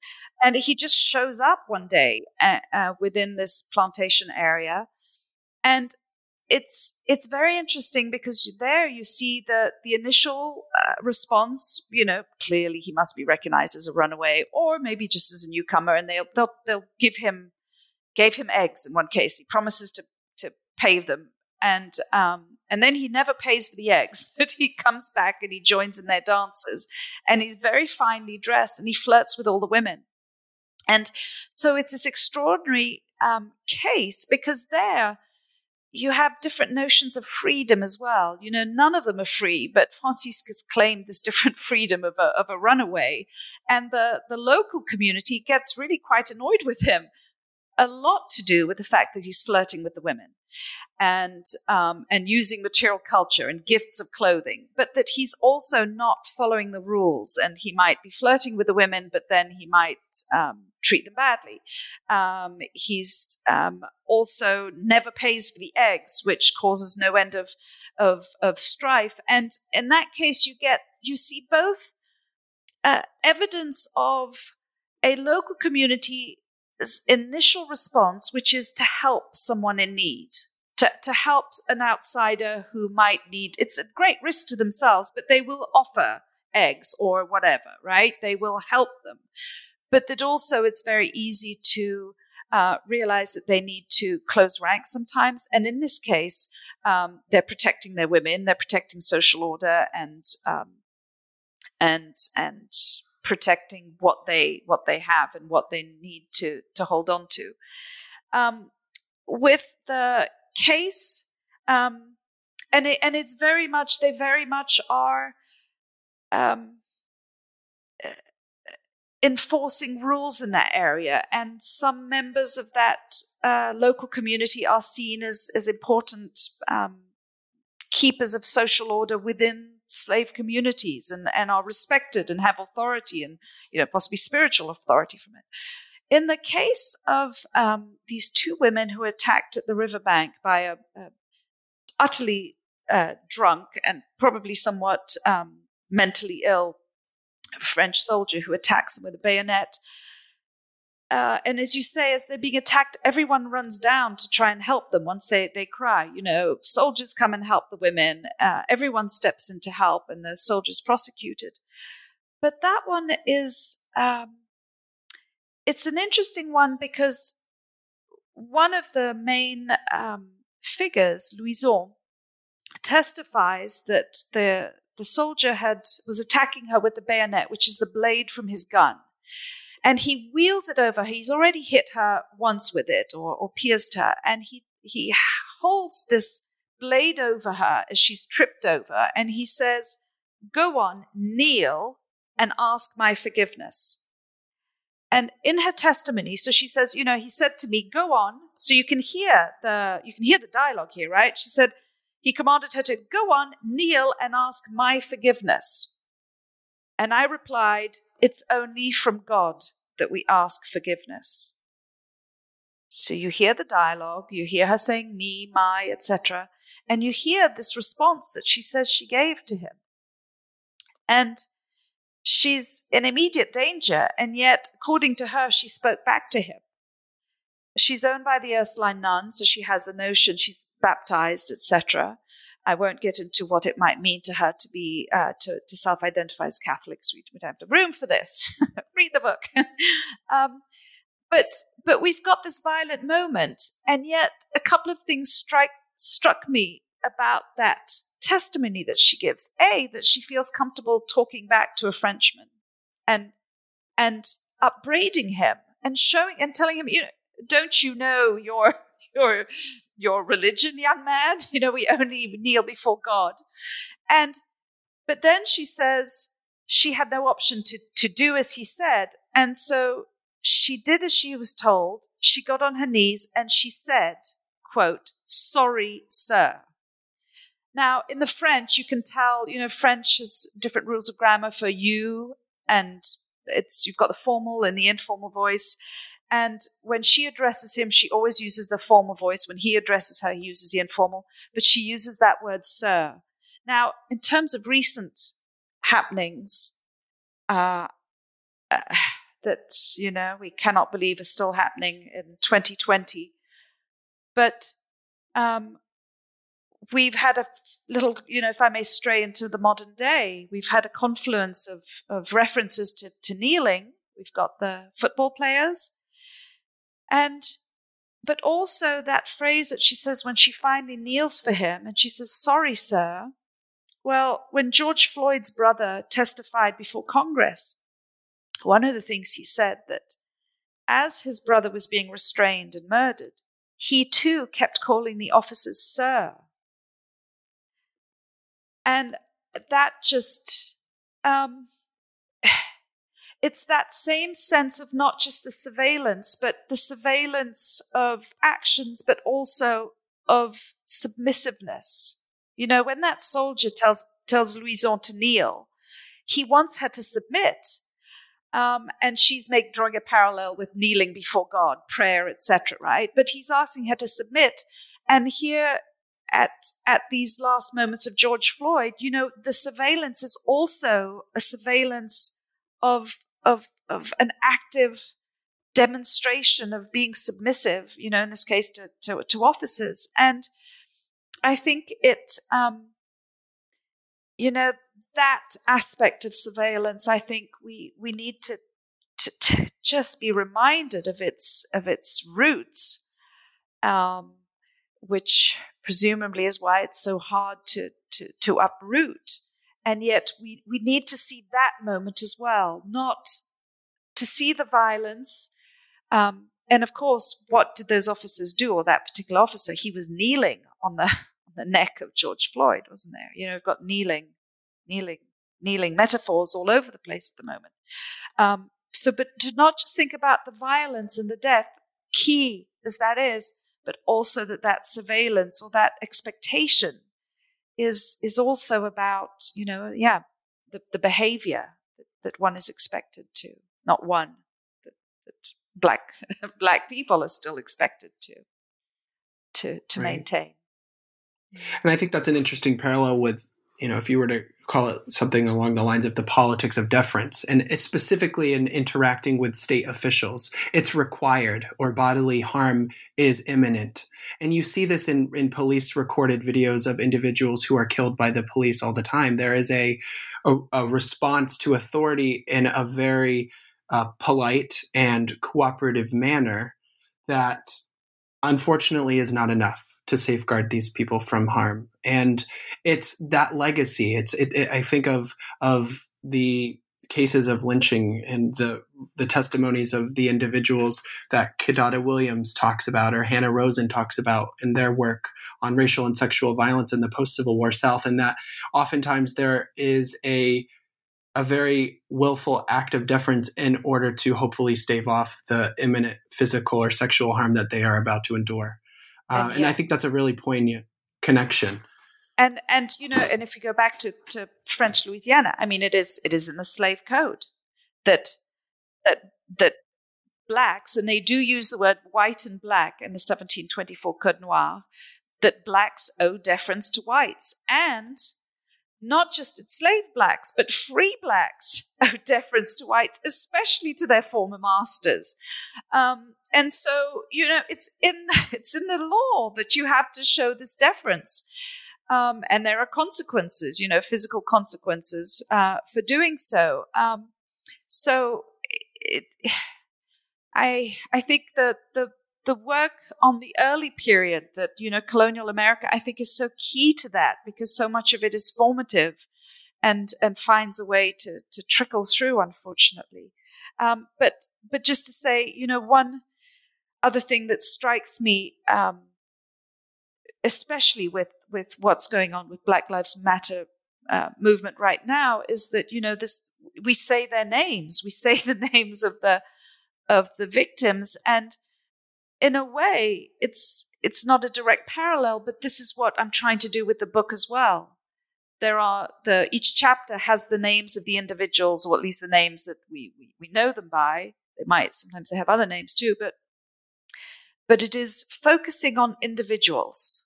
And he just shows up one day uh, uh, within this plantation area, and it's it's very interesting because there you see the the initial uh, response. You know, clearly he must be recognized as a runaway, or maybe just as a newcomer, and they'll they'll they'll give him gave him eggs in one case. He promises to to pay them, and um, and then he never pays for the eggs, but he comes back and he joins in their dances, and he's very finely dressed, and he flirts with all the women, and so it's this extraordinary um, case because there you have different notions of freedom as well. You know, none of them are free, but Francisque has claimed this different freedom of a, of a runaway. And the, the local community gets really quite annoyed with him a lot to do with the fact that he's flirting with the women and um, and using material culture and gifts of clothing, but that he's also not following the rules, and he might be flirting with the women, but then he might um, treat them badly. Um, he's um, also never pays for the eggs, which causes no end of, of of strife, and in that case, you get you see both uh, evidence of a local community initial response, which is to help someone in need, to, to help an outsider who might need, it's a great risk to themselves, but they will offer eggs or whatever, right? They will help them. But that also it's very easy to uh, realize that they need to close ranks sometimes. And in this case, um, they're protecting their women, they're protecting social order and um, and and protecting what they what they have and what they need to to hold on to. Um, with the case, um, and it, and it's very much they very much are um, uh, enforcing rules in that area, and some members of that uh, local community are seen as as important um, keepers of social order within slave communities and, and are respected and have authority and you know possibly spiritual authority from it. In the case of um, these two women who were attacked at the riverbank by a, a utterly uh, drunk and probably somewhat um, mentally ill French soldier who attacks them with a bayonet, uh, and as you say, as they're being attacked, everyone runs down to try and help them once they, they cry. You know, soldiers come and help the women. Uh, everyone steps in to help, and the soldiers prosecuted. But that one is, um, it's an interesting one because one of the main um, figures, Louison, testifies that the the soldier had was attacking her with the bayonet, which is the blade from his gun and he wheels it over. He's already hit her once with it or, or pierced her, and he he holds this blade over her as she's tripped over, and he says, "Go on, kneel and ask my forgiveness." And in her testimony, so she says, you know, he said to me, "Go on." So you can hear the you can hear the dialogue here, right? She said he commanded her to go on, kneel and ask my forgiveness. And I replied, it's only from God that we ask forgiveness. So you hear the dialogue, you hear her saying me, my, etc., and you hear this response that she says she gave to him. And she's in immediate danger, and yet, according to her, she spoke back to him. She's owned by the Ursuline nuns, so she has a notion she's baptized, etc. I won't get into what it might mean to her to be uh, to, to self-identify as Catholics. We, don't have the room for this. Read the book. um, but but we've got this violent moment, and yet a couple of things strike struck me about that testimony that she gives. A that she feels comfortable talking back to a Frenchman, and and upbraiding him and showing and telling him, you know, don't you know your your your religion, young man. You know, we only kneel before God. And, but then she says she had no option to, to do as he said. And so she did as she was told. She got on her knees and she said, quote, sorry, sir. Now, in the French, you can tell, you know, French has different rules of grammar for you, and it's you've got the formal and the informal voice. And when she addresses him, she always uses the formal voice. When he addresses her, he uses the informal, but she uses that word sir. Now, in terms of recent happenings, uh, uh, that, you know, we cannot believe is still happening in 2020, but um, we've had a little, you know, if I may stray into the modern day, we've had a confluence of, of references to, to kneeling. We've got the football players and but also that phrase that she says when she finally kneels for him and she says, Sorry, sir. Well, when George Floyd's brother testified before Congress, one of the things he said that as his brother was being restrained and murdered, he too kept calling the officers sir. And that just um, it's that same sense of not just the surveillance, but the surveillance of actions, but also of submissiveness. You know, when that soldier tells tells Louison to kneel, he wants her to submit. Um, and she's make, drawing a parallel with kneeling before God, prayer, etc. Right? But he's asking her to submit. And here at at these last moments of George Floyd, you know, the surveillance is also a surveillance of of of an active demonstration of being submissive, you know, in this case to to, to officers. And I think it, um, you know, that aspect of surveillance, I think we we need to, to, to just be reminded of its of its roots, um, which presumably is why it's so hard to to to uproot. And yet we, we need to see that moment as well, not to see the violence. Um, and of course, what did those officers do, or that particular officer? He was kneeling on the on the neck of George Floyd, wasn't there? You know, we've got kneeling, kneeling, kneeling metaphors all over the place at the moment. Um, so, but to not just think about the violence and the death, key as that is, but also that that surveillance or that expectation is is also about you know yeah the, the behavior that, that one is expected to not one that, that black black people are still expected to to to right. maintain and i think that's an interesting parallel with you know if you were to call it something along the lines of the politics of deference, and specifically in interacting with state officials. It's required or bodily harm is imminent. And you see this in, in police recorded videos of individuals who are killed by the police all the time. There is a, a, a response to authority in a very uh, polite and cooperative manner that unfortunately is not enough to safeguard these people from harm. And it's that legacy. It's it, it, I think of of the cases of lynching and the the testimonies of the individuals that Kidada Williams talks about or Hannah Rosen talks about in their work on racial and sexual violence in the post Civil War South, and that oftentimes there is a a very willful act of deference in order to hopefully stave off the imminent physical or sexual harm that they are about to endure. Uh, and, and I think that's a really poignant connection. And and you know, and if you go back to, to French Louisiana, I mean, it is it is in the slave code that that that blacks, and they do use the word white and black in the 1724 Code Noir, that blacks owe deference to whites, and not just enslaved blacks, but free blacks deference to whites, especially to their former masters. Um, and so, you know, it's in it's in the law that you have to show this deference. Um, and there are consequences, you know, physical consequences uh, for doing so. Um, so, it, I I think that the the work on the early period that you know colonial america i think is so key to that because so much of it is formative and and finds a way to to trickle through unfortunately. Um, but but just to say you know one other thing that strikes me um, especially with with what's going on with black lives matter uh, movement right now is that you know this we say their names. We say the names of the of the victims. And in a way, it's it's not a direct parallel, but this is what I'm trying to do with the book as well. There are the each chapter has the names of the individuals, or at least the names that we we, we know them by. They might sometimes they have other names too, but but it is focusing on individuals.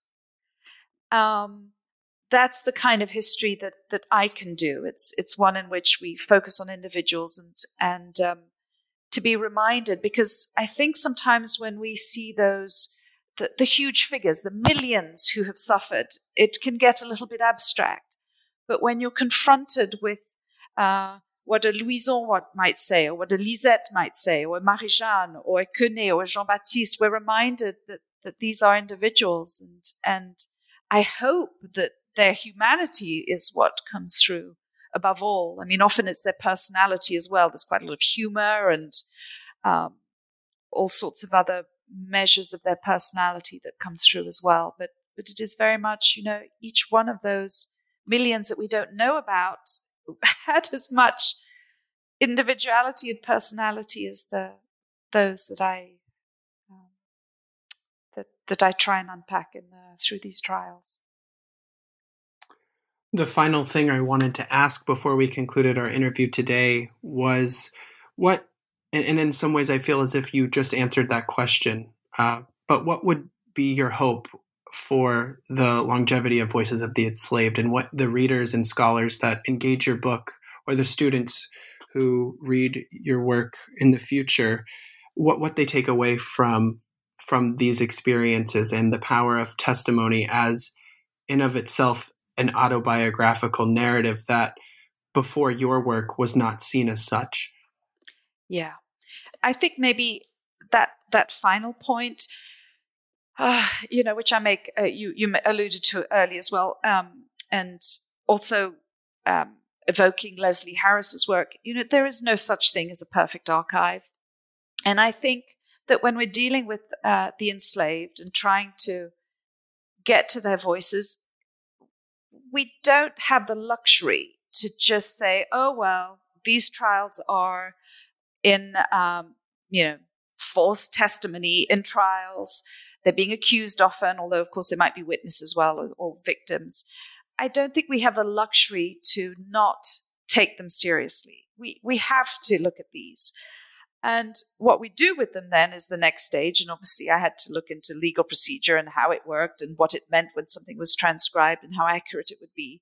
Um, that's the kind of history that that I can do. It's it's one in which we focus on individuals and and um, to be reminded because I think sometimes when we see those, the, the huge figures, the millions who have suffered, it can get a little bit abstract. But when you're confronted with uh, what a Louison might say, or what a Lisette might say, or a Marie-Jeanne, or a Quenet, or a Jean-Baptiste, we're reminded that, that these are individuals. And, and I hope that their humanity is what comes through above all. I mean, often it's their personality as well. There's quite a lot of humor and um, all sorts of other measures of their personality that come through as well. But but it is very much, you know, each one of those millions that we don't know about had as much individuality and personality as the those that I um, that that I try and unpack in the, through these trials. The final thing I wanted to ask before we concluded our interview today was what, and, in some ways I feel as if you just answered that question, uh, but what would be your hope for the longevity of Voices of the Enslaved and what the readers and scholars that engage your book or the students who read your work in the future, what, what they take away from from these experiences and the power of testimony as in of itself an autobiographical narrative that before your work was not seen as such. Yeah. I think maybe that that final point uh, you know which I make uh, you you alluded to early as well um, and also um, evoking Leslie Harris's work, you know, there is no such thing as a perfect archive. And I think that when we're dealing with uh, the enslaved and trying to get to their voices, we don't have the luxury to just say, oh, well, these trials are in, um, you know, false testimony in trials. They're being accused often, although, of course, there might be witnesses as well or, or victims. I don't think we have the luxury to not take them seriously. We, we have to look at these. And what we do with them then is the next stage. And obviously, I had to look into legal procedure and how it worked and what it meant when something was transcribed and how accurate it would be.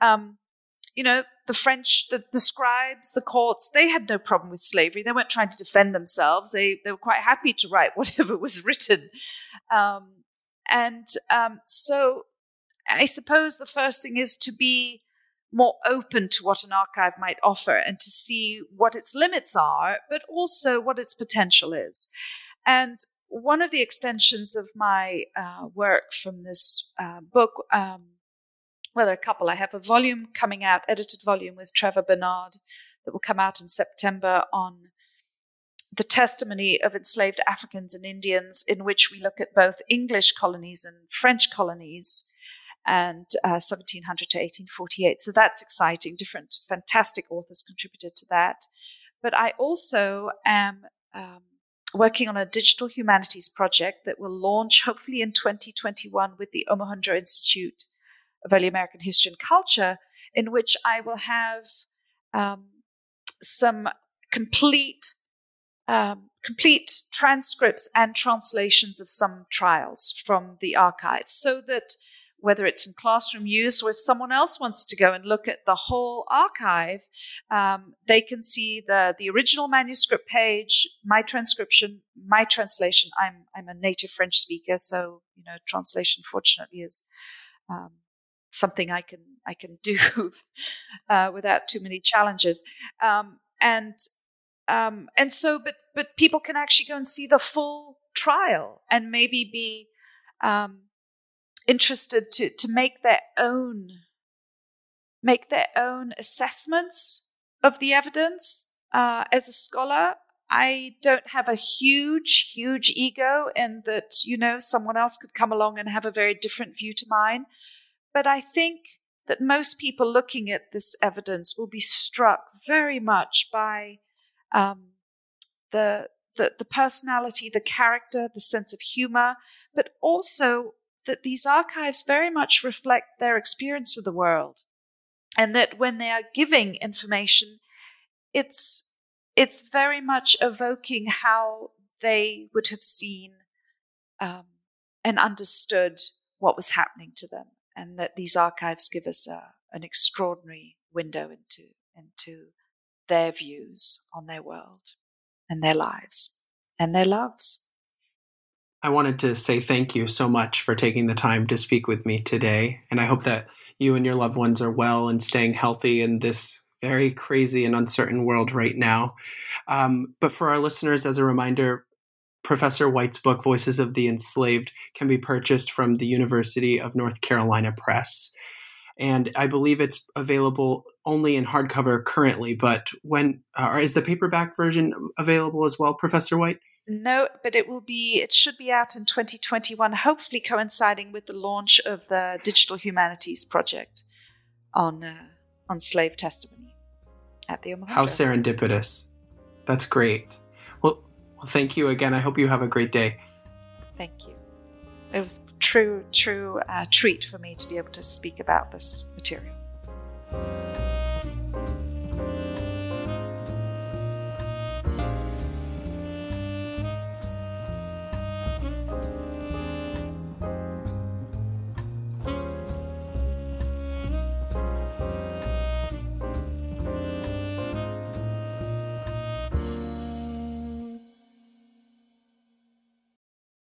Um, you know, the French, the, the scribes, the courts, they had no problem with slavery. They weren't trying to defend themselves. They, they were quite happy to write whatever was written. Um, and um, so I suppose the first thing is to be more open to what an archive might offer and to see what its limits are, but also what its potential is. And one of the extensions of my uh, work from this uh, book, um, well, there are a couple. I have a volume coming out, edited volume with Trevor Burnard, that will come out in September on the testimony of enslaved Africans and Indians, in which we look at both English colonies and French colonies and uh, 1700 to 1848. So that's exciting. Different fantastic authors contributed to that. But I also am um, working on a digital humanities project that will launch hopefully in 2021 with the Omohundro Institute of Early American History and Culture, in which I will have um, some complete um, complete transcripts and translations of some trials from the archives so that whether it's in classroom use or if someone else wants to go and look at the whole archive, um, they can see the, the original manuscript page, my transcription, my translation. I'm, I'm a native French speaker, so, you know, translation fortunately is um, something I can, I can do uh, without too many challenges. Um, and, um, and so, but, but people can actually go and see the full trial and maybe be, um, interested to to make their own make their own assessments of the evidence. Uh, as a scholar, I don't have a huge, huge ego in that, you know, someone else could come along and have a very different view to mine. But I think that most people looking at this evidence will be struck very much by um, the, the, the personality, the character, the sense of humor, but also that these archives very much reflect their experience of the world and that when they are giving information it's it's very much evoking how they would have seen um, and understood what was happening to them and that these archives give us a, an extraordinary window into into their views on their world and their lives and their loves I wanted to say thank you so much for taking the time to speak with me today. And I hope that you and your loved ones are well and staying healthy in this very crazy and uncertain world right now. Um, but for our listeners, as a reminder, Professor White's book, Voices of the Enslaved, can be purchased from the University of North Carolina Press. And I believe it's available only in hardcover currently, but when uh, is the paperback version available as well, Professor White? No, but it will be, it should be out in 2021, hopefully coinciding with the launch of the Digital Humanities Project on, uh, on slave testimony at the Omohundro. How serendipitous. That's great. Well, well, thank you again. I hope you have a great day. Thank you. It was a true, true uh, treat for me to be able to speak about this material.